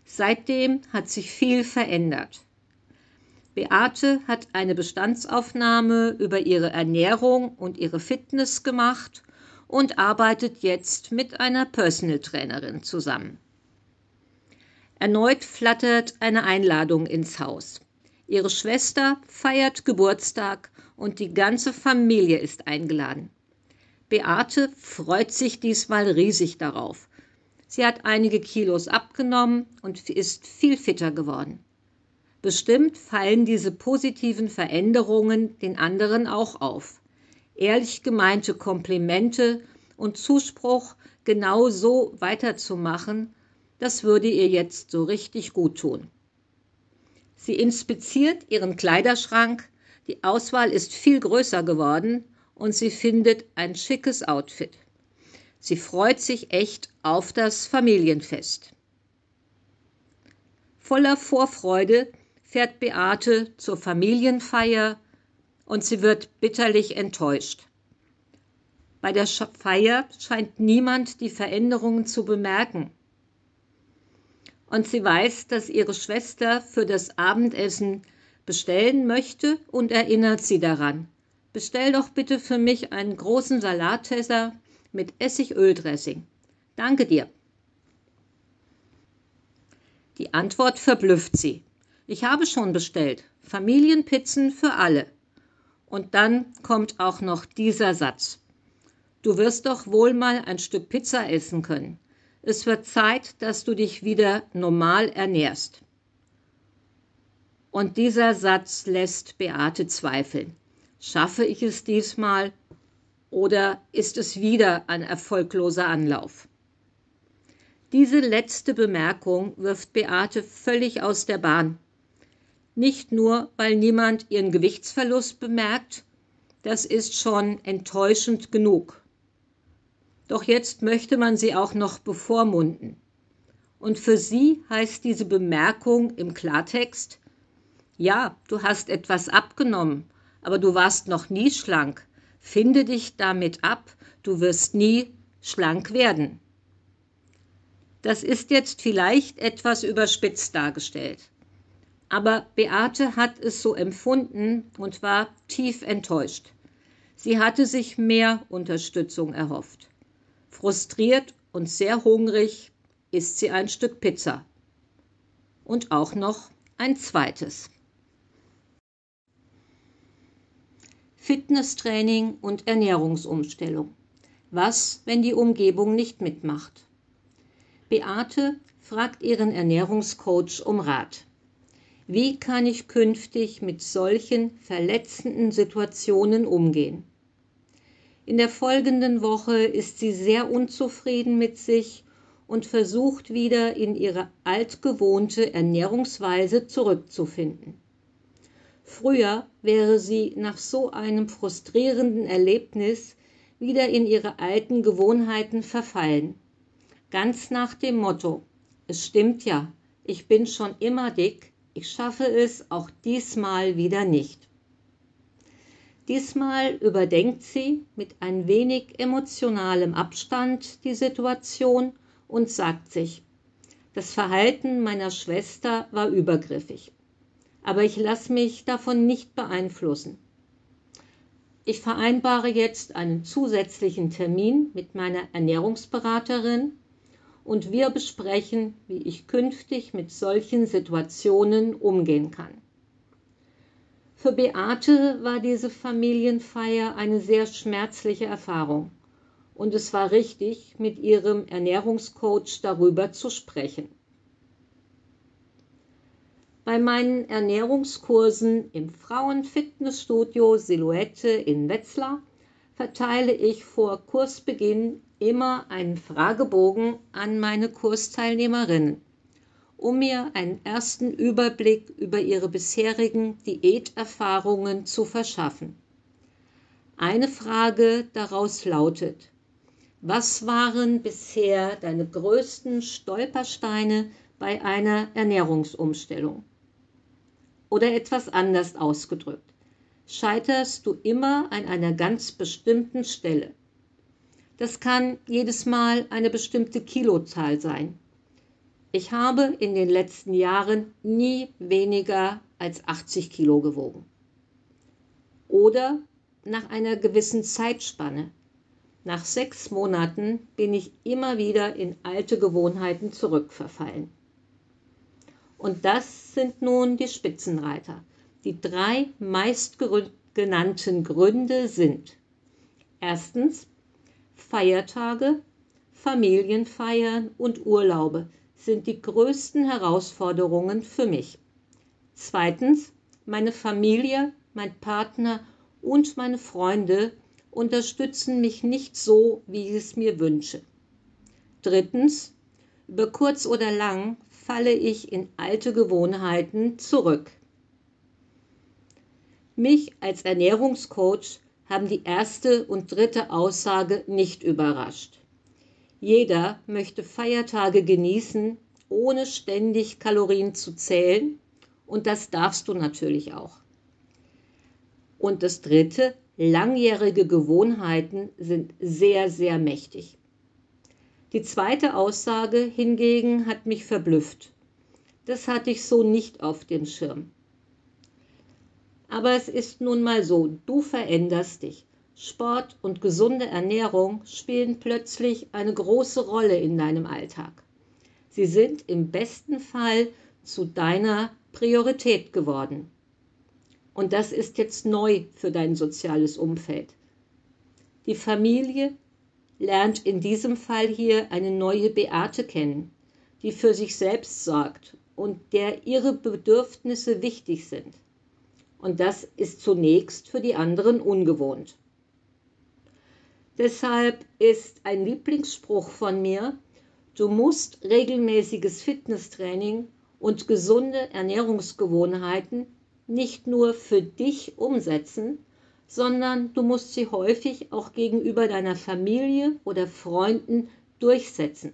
Seitdem hat sich viel verändert. Beate hat eine Bestandsaufnahme über ihre Ernährung und ihre Fitness gemacht und arbeitet jetzt mit einer Personal Trainerin zusammen. Erneut flattert eine Einladung ins Haus. Ihre Schwester feiert Geburtstag und die ganze Familie ist eingeladen. Beate freut sich diesmal riesig darauf. Sie hat einige Kilos abgenommen und ist viel fitter geworden. Bestimmt fallen diese positiven Veränderungen den anderen auch auf. Ehrlich gemeinte Komplimente und Zuspruch, genau so weiterzumachen, das würde ihr jetzt so richtig gut tun. Sie inspiziert ihren Kleiderschrank. Die Auswahl ist viel größer geworden und sie findet ein schickes Outfit. Sie freut sich echt auf das Familienfest. Voller Vorfreude fährt Beate zur Familienfeier und sie wird bitterlich enttäuscht. Bei der Feier scheint niemand die Veränderungen zu bemerken. Und sie weiß, dass ihre Schwester für das Abendessen bestellen möchte und erinnert sie daran. Bestell doch bitte für mich einen großen Salattesser mit Essigöldressing. Danke dir. Die Antwort verblüfft sie. Ich habe schon bestellt. Familienpizzen für alle. Und dann kommt auch noch dieser Satz. Du wirst doch wohl mal ein Stück Pizza essen können. Es wird Zeit, dass du dich wieder normal ernährst. Und dieser Satz lässt Beate zweifeln. Schaffe ich es diesmal oder ist es wieder ein erfolgloser Anlauf? Diese letzte Bemerkung wirft Beate völlig aus der Bahn. Nicht nur, weil niemand ihren Gewichtsverlust bemerkt, das ist schon enttäuschend genug. Doch jetzt möchte man sie auch noch bevormunden. Und für sie heißt diese Bemerkung im Klartext, ja, du hast etwas abgenommen, aber du warst noch nie schlank. Finde dich damit ab, du wirst nie schlank werden. Das ist jetzt vielleicht etwas überspitzt dargestellt. Aber Beate hat es so empfunden und war tief enttäuscht. Sie hatte sich mehr Unterstützung erhofft. Frustriert und sehr hungrig isst sie ein Stück Pizza. Und auch noch ein zweites. Fitnesstraining und Ernährungsumstellung. Was, wenn die Umgebung nicht mitmacht? Beate fragt ihren Ernährungscoach um Rat. Wie kann ich künftig mit solchen verletzenden Situationen umgehen? In der folgenden Woche ist sie sehr unzufrieden mit sich und versucht wieder in ihre altgewohnte Ernährungsweise zurückzufinden. Früher wäre sie nach so einem frustrierenden Erlebnis wieder in ihre alten Gewohnheiten verfallen ganz nach dem Motto, es stimmt ja, ich bin schon immer dick, ich schaffe es auch diesmal wieder nicht. Diesmal überdenkt sie mit ein wenig emotionalem Abstand die Situation und sagt sich, das Verhalten meiner Schwester war übergriffig, aber ich lasse mich davon nicht beeinflussen. Ich vereinbare jetzt einen zusätzlichen Termin mit meiner Ernährungsberaterin und wir besprechen, wie ich künftig mit solchen Situationen umgehen kann. Für Beate war diese Familienfeier eine sehr schmerzliche Erfahrung und es war richtig, mit ihrem Ernährungscoach darüber zu sprechen. Bei meinen Ernährungskursen im Frauenfitnessstudio Silhouette in Wetzlar verteile ich vor Kursbeginn immer einen Fragebogen an meine Kursteilnehmerinnen, um mir einen ersten Überblick über ihre bisherigen Diäterfahrungen zu verschaffen. Eine Frage daraus lautet, was waren bisher deine größten Stolpersteine bei einer Ernährungsumstellung? Oder etwas anders ausgedrückt, scheiterst du immer an einer ganz bestimmten Stelle? Das kann jedes Mal eine bestimmte Kilozahl sein. Ich habe in den letzten Jahren nie weniger als 80 Kilo gewogen. Oder nach einer gewissen Zeitspanne. Nach sechs Monaten bin ich immer wieder in alte Gewohnheiten zurückverfallen. Und das sind nun die Spitzenreiter. Die drei meistgenannten Gründe sind erstens Feiertage, Familienfeiern und Urlaube sind die größten Herausforderungen für mich. Zweitens, meine Familie, mein Partner und meine Freunde unterstützen mich nicht so, wie ich es mir wünsche. Drittens, über kurz oder lang falle ich in alte Gewohnheiten zurück. Mich als Ernährungscoach haben die erste und dritte Aussage nicht überrascht. Jeder möchte Feiertage genießen, ohne ständig Kalorien zu zählen, und das darfst du natürlich auch. Und das dritte, langjährige Gewohnheiten sind sehr, sehr mächtig. Die zweite Aussage hingegen hat mich verblüfft. Das hatte ich so nicht auf dem Schirm. Aber es ist nun mal so, du veränderst dich. Sport und gesunde Ernährung spielen plötzlich eine große Rolle in deinem Alltag. Sie sind im besten Fall zu deiner Priorität geworden. Und das ist jetzt neu für dein soziales Umfeld. Die Familie lernt in diesem Fall hier eine neue Beate kennen, die für sich selbst sorgt und der ihre Bedürfnisse wichtig sind. Und das ist zunächst für die anderen ungewohnt. Deshalb ist ein Lieblingsspruch von mir, du musst regelmäßiges Fitnesstraining und gesunde Ernährungsgewohnheiten nicht nur für dich umsetzen, sondern du musst sie häufig auch gegenüber deiner Familie oder Freunden durchsetzen.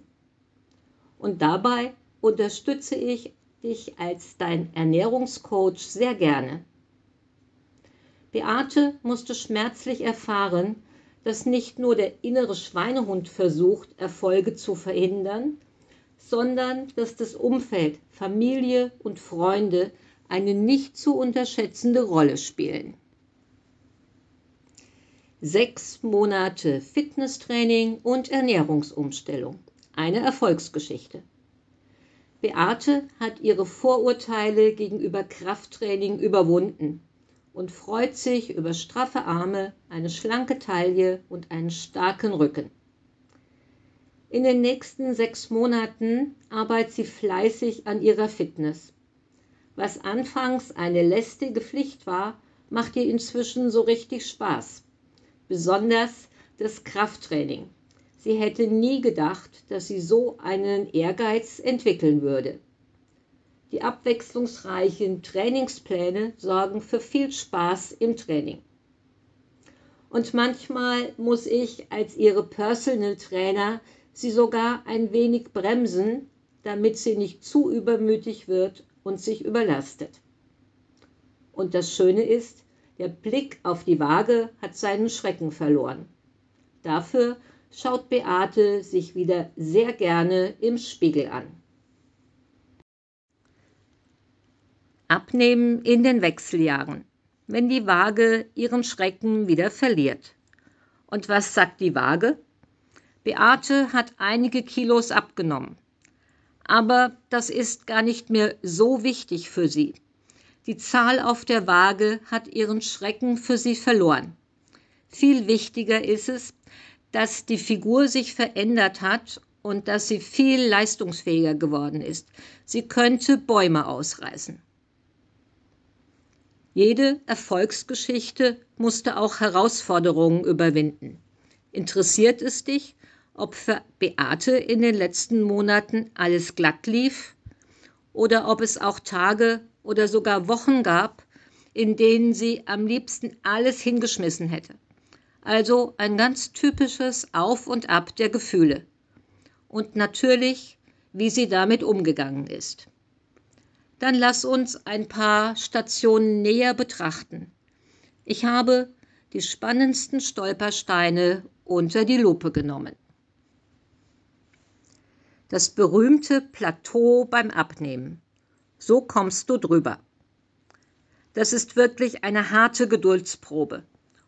Und dabei unterstütze ich dich als dein Ernährungscoach sehr gerne. Beate musste schmerzlich erfahren, dass nicht nur der innere Schweinehund versucht, Erfolge zu verhindern, sondern dass das Umfeld, Familie und Freunde eine nicht zu unterschätzende Rolle spielen. Sechs Monate Fitnesstraining und Ernährungsumstellung. Eine Erfolgsgeschichte. Beate hat ihre Vorurteile gegenüber Krafttraining überwunden und freut sich über straffe Arme, eine schlanke Taille und einen starken Rücken. In den nächsten sechs Monaten arbeitet sie fleißig an ihrer Fitness. Was anfangs eine lästige Pflicht war, macht ihr inzwischen so richtig Spaß. Besonders das Krafttraining. Sie hätte nie gedacht, dass sie so einen Ehrgeiz entwickeln würde. Die abwechslungsreichen Trainingspläne sorgen für viel Spaß im Training. Und manchmal muss ich als ihre Personal Trainer sie sogar ein wenig bremsen, damit sie nicht zu übermütig wird und sich überlastet. Und das Schöne ist, der Blick auf die Waage hat seinen Schrecken verloren. Dafür schaut Beate sich wieder sehr gerne im Spiegel an. Abnehmen in den Wechseljahren, wenn die Waage ihren Schrecken wieder verliert. Und was sagt die Waage? Beate hat einige Kilos abgenommen. Aber das ist gar nicht mehr so wichtig für sie. Die Zahl auf der Waage hat ihren Schrecken für sie verloren. Viel wichtiger ist es, dass die Figur sich verändert hat und dass sie viel leistungsfähiger geworden ist. Sie könnte Bäume ausreißen. Jede Erfolgsgeschichte musste auch Herausforderungen überwinden. Interessiert es dich, ob für Beate in den letzten Monaten alles glatt lief oder ob es auch Tage oder sogar Wochen gab, in denen sie am liebsten alles hingeschmissen hätte. Also ein ganz typisches Auf und Ab der Gefühle. Und natürlich, wie sie damit umgegangen ist. Dann lass uns ein paar Stationen näher betrachten. Ich habe die spannendsten Stolpersteine unter die Lupe genommen. Das berühmte Plateau beim Abnehmen. So kommst du drüber. Das ist wirklich eine harte Geduldsprobe.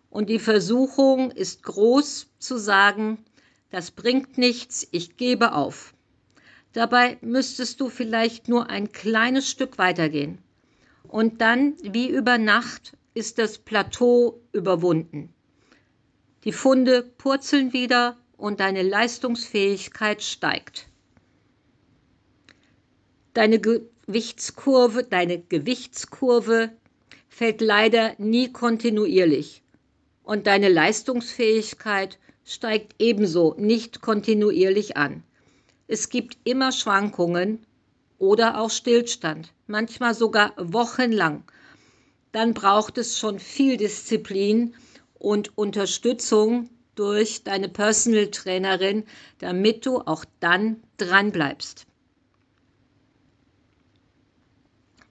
Und die Versuchung ist groß zu sagen, das bringt nichts, ich gebe auf. Dabei müsstest du vielleicht nur ein kleines Stück weitergehen. Und dann, wie über Nacht, ist das Plateau überwunden. Die Funde purzeln wieder und deine Leistungsfähigkeit steigt. Deine Gewichtskurve, deine Gewichtskurve fällt leider nie kontinuierlich und deine Leistungsfähigkeit steigt ebenso nicht kontinuierlich an. Es gibt immer Schwankungen oder auch Stillstand, manchmal sogar wochenlang. Dann braucht es schon viel Disziplin und Unterstützung durch deine Personal Trainerin, damit du auch dann dran bleibst.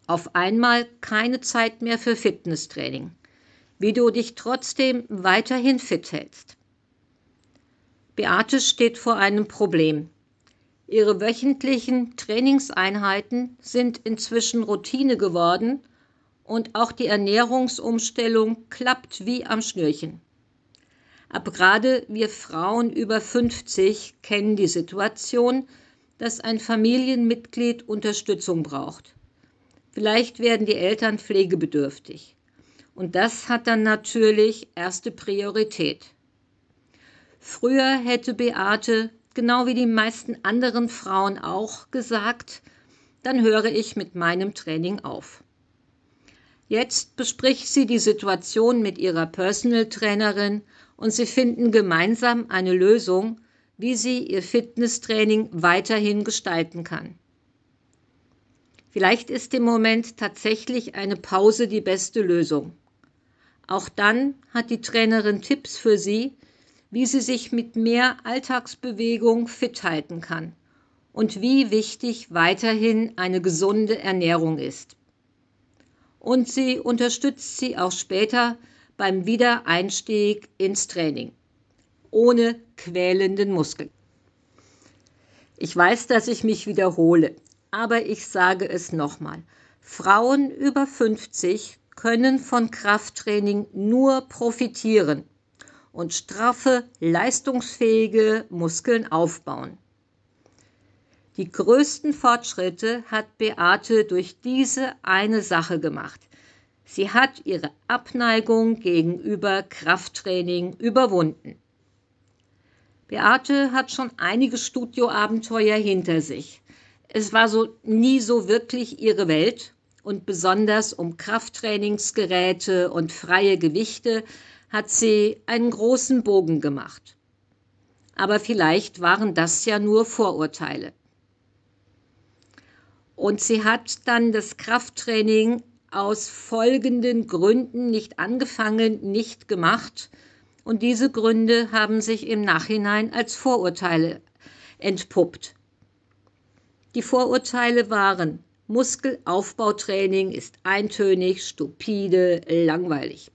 Auf einmal keine Zeit mehr für Fitnesstraining. Wie du dich trotzdem weiterhin fit hältst. Beate steht vor einem Problem. Ihre wöchentlichen Trainingseinheiten sind inzwischen Routine geworden und auch die Ernährungsumstellung klappt wie am Schnürchen. Aber gerade wir Frauen über 50 kennen die Situation, dass ein Familienmitglied Unterstützung braucht. Vielleicht werden die Eltern pflegebedürftig. Und das hat dann natürlich erste Priorität. Früher hätte Beate, genau wie die meisten anderen Frauen auch, gesagt, dann höre ich mit meinem Training auf. Jetzt bespricht sie die Situation mit ihrer Personal Trainerin und sie finden gemeinsam eine Lösung, wie sie ihr Fitnesstraining weiterhin gestalten kann. Vielleicht ist im Moment tatsächlich eine Pause die beste Lösung. Auch dann hat die Trainerin Tipps für sie, wie sie sich mit mehr Alltagsbewegung fit halten kann und wie wichtig weiterhin eine gesunde Ernährung ist und sie unterstützt sie auch später beim Wiedereinstieg ins Training, ohne quälenden Muskeln. Ich weiß, dass ich mich wiederhole, aber ich sage es nochmal. Frauen über 50 können von Krafttraining nur profitieren und straffe, leistungsfähige Muskeln aufbauen. Die größten Fortschritte hat Beate durch diese eine Sache gemacht. Sie hat ihre Abneigung gegenüber Krafttraining überwunden. Beate hat schon einige Studioabenteuer hinter sich. Es war so nie so wirklich ihre Welt und besonders um Krafttrainingsgeräte und freie Gewichte hat sie einen großen Bogen gemacht. Aber vielleicht waren das ja nur Vorurteile. Und sie hat dann das Krafttraining aus folgenden Gründen nicht angefangen, nicht gemacht. Und diese Gründe haben sich im Nachhinein als Vorurteile entpuppt. Die Vorurteile waren, Muskelaufbautraining ist eintönig, stupide, langweilig.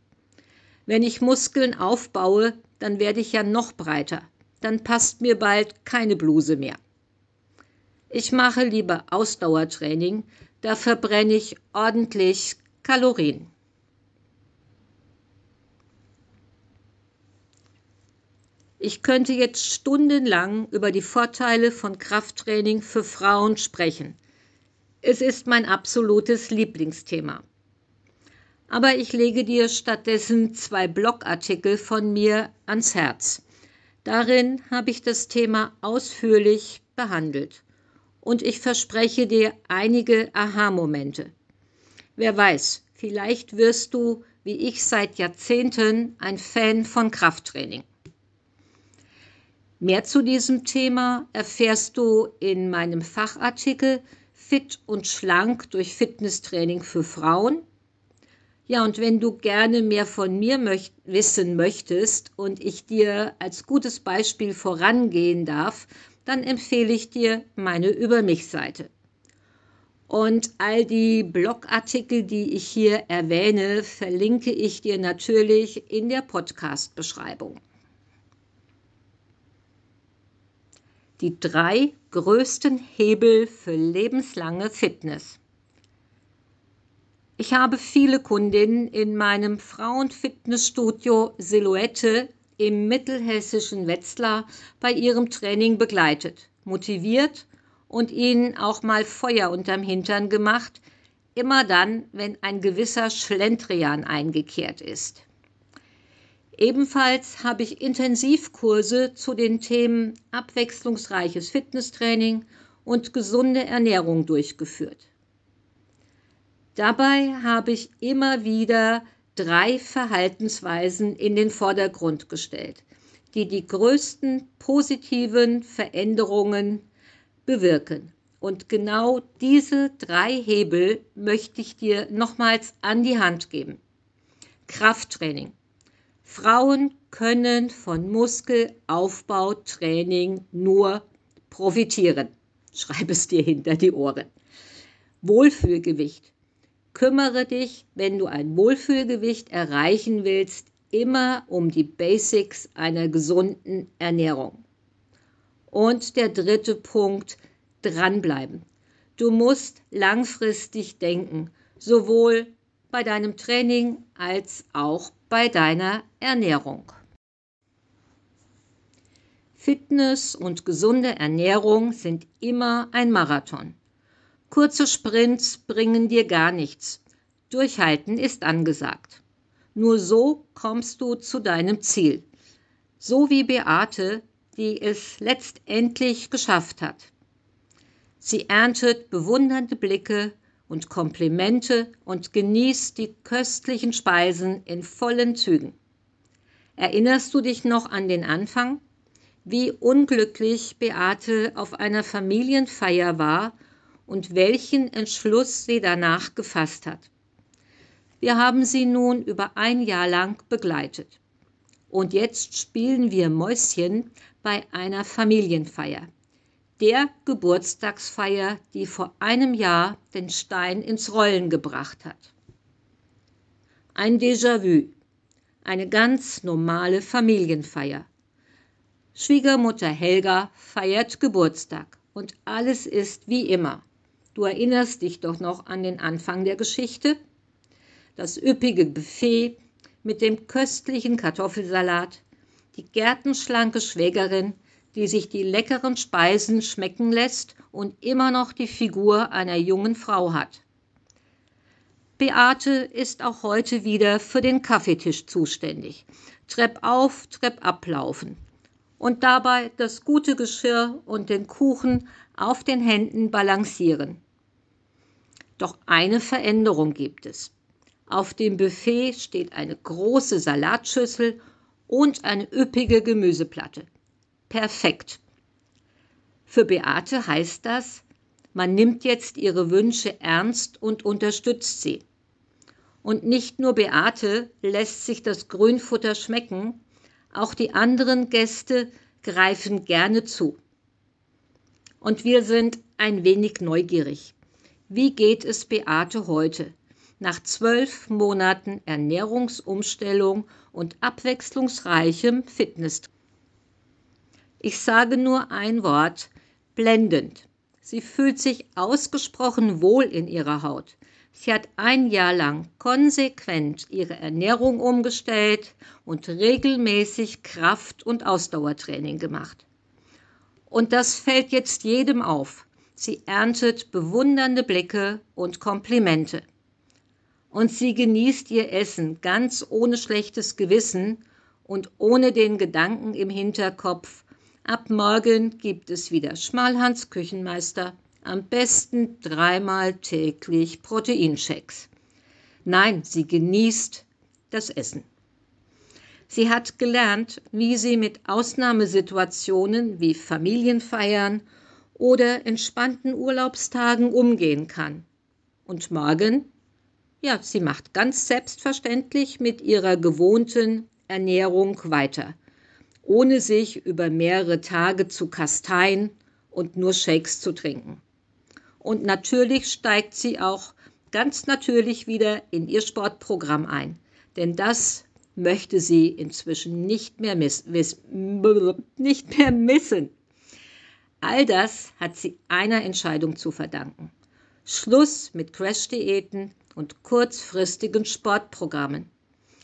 Wenn ich Muskeln aufbaue, dann werde ich ja noch breiter. Dann passt mir bald keine Bluse mehr. Ich mache lieber Ausdauertraining, da verbrenne ich ordentlich Kalorien. Ich könnte jetzt stundenlang über die Vorteile von Krafttraining für Frauen sprechen. Es ist mein absolutes Lieblingsthema. Aber ich lege dir stattdessen zwei Blogartikel von mir ans Herz. Darin habe ich das Thema ausführlich behandelt und ich verspreche dir einige Aha-Momente. Wer weiß, vielleicht wirst du, wie ich seit Jahrzehnten, ein Fan von Krafttraining. Mehr zu diesem Thema erfährst du in meinem Fachartikel Fit und schlank durch Fitnesstraining für Frauen. Ja, und wenn du gerne mehr von mir möcht wissen möchtest und ich dir als gutes Beispiel vorangehen darf, dann empfehle ich dir meine Über mich Seite. Und all die Blogartikel, die ich hier erwähne, verlinke ich dir natürlich in der Podcast-Beschreibung. Die drei größten Hebel für lebenslange Fitness. Ich habe viele Kundinnen in meinem Frauenfitnessstudio Silhouette im mittelhessischen Wetzlar bei ihrem Training begleitet, motiviert und ihnen auch mal Feuer unterm Hintern gemacht, immer dann, wenn ein gewisser Schlendrian eingekehrt ist. Ebenfalls habe ich Intensivkurse zu den Themen abwechslungsreiches Fitnesstraining und gesunde Ernährung durchgeführt. Dabei habe ich immer wieder drei Verhaltensweisen in den Vordergrund gestellt, die die größten positiven Veränderungen bewirken. Und genau diese drei Hebel möchte ich dir nochmals an die Hand geben. Krafttraining. Frauen können von Muskelaufbautraining nur profitieren. Schreib es dir hinter die Ohren. Wohlfühlgewicht. Kümmere dich, wenn du ein Wohlfühlgewicht erreichen willst, immer um die Basics einer gesunden Ernährung. Und der dritte Punkt, dranbleiben. Du musst langfristig denken, sowohl bei deinem Training als auch bei deiner Ernährung. Fitness und gesunde Ernährung sind immer ein Marathon. Kurze Sprints bringen dir gar nichts. Durchhalten ist angesagt. Nur so kommst du zu deinem Ziel. So wie Beate, die es letztendlich geschafft hat. Sie erntet bewundernde Blicke und Komplimente und genießt die köstlichen Speisen in vollen Zügen. Erinnerst du dich noch an den Anfang? Wie unglücklich Beate auf einer Familienfeier war und welchen Entschluss sie danach gefasst hat. Wir haben sie nun über ein Jahr lang begleitet. Und jetzt spielen wir Mäuschen bei einer Familienfeier. Der Geburtstagsfeier, die vor einem Jahr den Stein ins Rollen gebracht hat. Ein Déjà-vu. Eine ganz normale Familienfeier. Schwiegermutter Helga feiert Geburtstag und alles ist wie immer. Du erinnerst dich doch noch an den Anfang der Geschichte? Das üppige Buffet mit dem köstlichen Kartoffelsalat, die gärtenschlanke Schwägerin, die sich die leckeren Speisen schmecken lässt und immer noch die Figur einer jungen Frau hat. Beate ist auch heute wieder für den Kaffeetisch zuständig. Trepp auf, Trepp ablaufen. Und dabei das gute Geschirr und den Kuchen auf den Händen balancieren. Doch eine Veränderung gibt es. Auf dem Buffet steht eine große Salatschüssel und eine üppige Gemüseplatte. Perfekt. Für Beate heißt das, man nimmt jetzt ihre Wünsche ernst und unterstützt sie. Und nicht nur Beate lässt sich das Grünfutter schmecken, auch die anderen Gäste greifen gerne zu. Und wir sind ein wenig neugierig. Wie geht es Beate heute? Nach zwölf Monaten Ernährungsumstellung und abwechslungsreichem Fitness. Ich sage nur ein Wort, blendend. Sie fühlt sich ausgesprochen wohl in ihrer Haut. Sie hat ein Jahr lang konsequent ihre Ernährung umgestellt und regelmäßig Kraft- und Ausdauertraining gemacht. Und das fällt jetzt jedem auf. Sie erntet bewundernde Blicke und Komplimente. Und sie genießt ihr Essen ganz ohne schlechtes Gewissen und ohne den Gedanken im Hinterkopf, ab morgen gibt es wieder Schmalhans Küchenmeister, am besten dreimal täglich Proteinshakes. Nein, sie genießt das Essen. Sie hat gelernt, wie sie mit Ausnahmesituationen wie Familienfeiern oder entspannten Urlaubstagen umgehen kann. Und morgen? Ja, sie macht ganz selbstverständlich mit ihrer gewohnten Ernährung weiter, ohne sich über mehrere Tage zu kasteien und nur Shakes zu trinken. Und natürlich steigt sie auch ganz natürlich wieder in ihr Sportprogramm ein, denn das möchte sie inzwischen nicht mehr, miss, nicht mehr missen. All das hat sie einer Entscheidung zu verdanken. Schluss mit Crash-Diäten und kurzfristigen Sportprogrammen.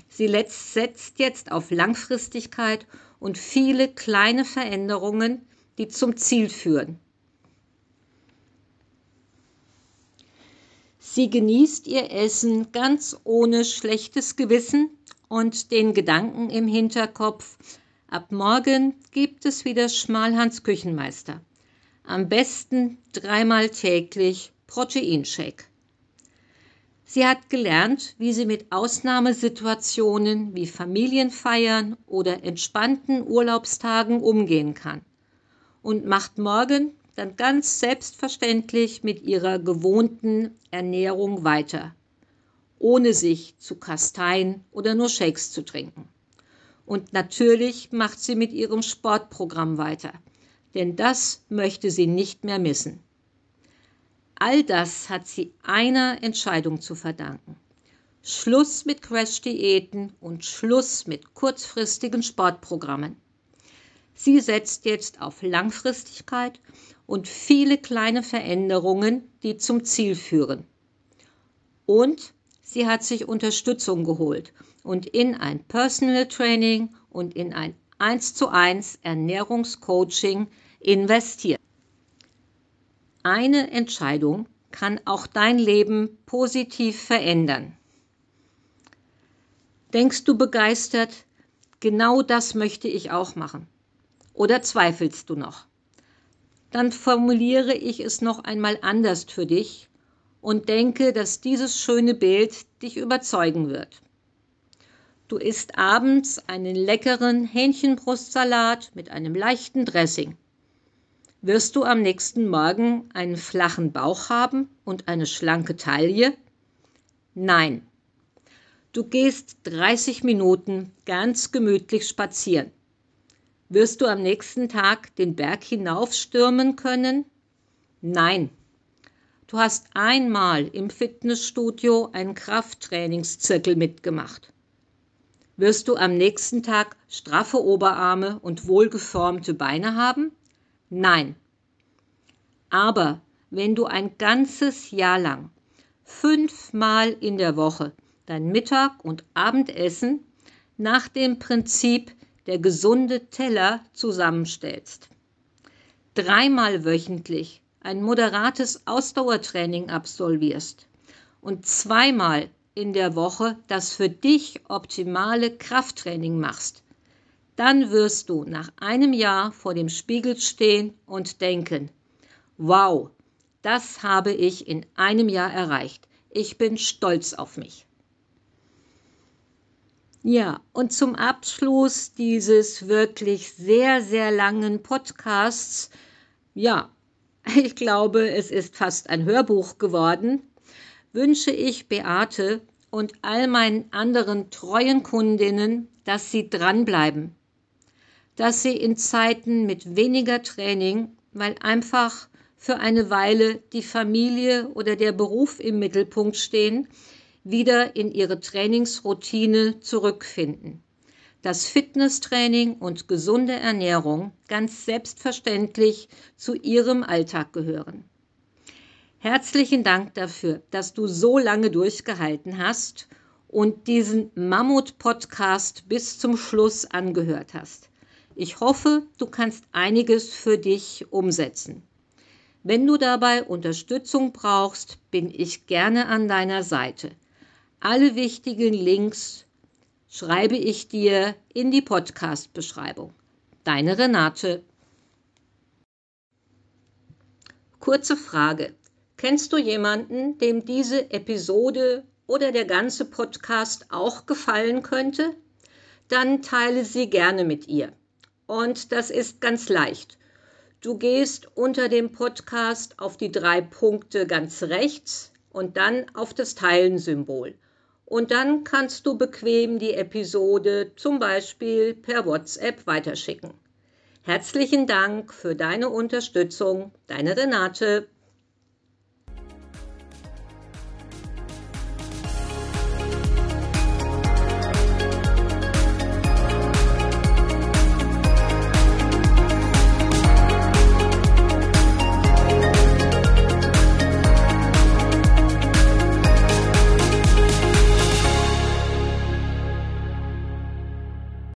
Sie setzt jetzt auf Langfristigkeit und viele kleine Veränderungen, die zum Ziel führen. Sie genießt ihr Essen ganz ohne schlechtes Gewissen und den Gedanken im Hinterkopf, Ab morgen gibt es wieder Schmalhans Küchenmeister. Am besten dreimal täglich Proteinshake. Sie hat gelernt, wie sie mit Ausnahmesituationen wie Familienfeiern oder entspannten Urlaubstagen umgehen kann und macht morgen dann ganz selbstverständlich mit ihrer gewohnten Ernährung weiter, ohne sich zu kasteien oder nur Shakes zu trinken. Und natürlich macht sie mit ihrem Sportprogramm weiter, denn das möchte sie nicht mehr missen. All das hat sie einer Entscheidung zu verdanken. Schluss mit Crash-Diäten und Schluss mit kurzfristigen Sportprogrammen. Sie setzt jetzt auf Langfristigkeit und viele kleine Veränderungen, die zum Ziel führen. Und sie hat sich Unterstützung geholt und in ein Personal Training und in ein 1 zu 1 Ernährungscoaching investiert. Eine Entscheidung kann auch dein Leben positiv verändern. Denkst du begeistert, genau das möchte ich auch machen? Oder zweifelst du noch? Dann formuliere ich es noch einmal anders für dich und denke, dass dieses schöne Bild dich überzeugen wird. Du isst abends einen leckeren Hähnchenbrustsalat mit einem leichten Dressing. Wirst du am nächsten Morgen einen flachen Bauch haben und eine schlanke Taille? Nein. Du gehst 30 Minuten ganz gemütlich spazieren. Wirst du am nächsten Tag den Berg hinaufstürmen können? Nein. Du hast einmal im Fitnessstudio einen Krafttrainingszirkel mitgemacht. Wirst du am nächsten Tag straffe Oberarme und wohlgeformte Beine haben? Nein. Aber wenn du ein ganzes Jahr lang fünfmal in der Woche dein Mittag- und Abendessen nach dem Prinzip der gesunde Teller zusammenstellst, dreimal wöchentlich ein moderates Ausdauertraining absolvierst und zweimal in der Woche das für dich optimale Krafttraining machst, dann wirst du nach einem Jahr vor dem Spiegel stehen und denken, wow, das habe ich in einem Jahr erreicht. Ich bin stolz auf mich. Ja, und zum Abschluss dieses wirklich sehr, sehr langen Podcasts, ja, ich glaube, es ist fast ein Hörbuch geworden, wünsche ich Beate und all meinen anderen treuen Kundinnen, dass sie dranbleiben, dass sie in Zeiten mit weniger Training, weil einfach für eine Weile die Familie oder der Beruf im Mittelpunkt stehen, wieder in ihre Trainingsroutine zurückfinden dass Fitnesstraining und gesunde Ernährung ganz selbstverständlich zu ihrem Alltag gehören. Herzlichen Dank dafür, dass du so lange durchgehalten hast und diesen Mammut-Podcast bis zum Schluss angehört hast. Ich hoffe, du kannst einiges für dich umsetzen. Wenn du dabei Unterstützung brauchst, bin ich gerne an deiner Seite. Alle wichtigen Links schreibe ich dir in die Podcast-Beschreibung. Deine Renate. Kurze Frage. Kennst du jemanden, dem diese Episode oder der ganze Podcast auch gefallen könnte? Dann teile sie gerne mit ihr. Und das ist ganz leicht. Du gehst unter dem Podcast auf die drei Punkte ganz rechts und dann auf das Teilen-Symbol. Und dann kannst du bequem die Episode zum Beispiel per WhatsApp weiterschicken. Herzlichen Dank für deine Unterstützung, deine Renate.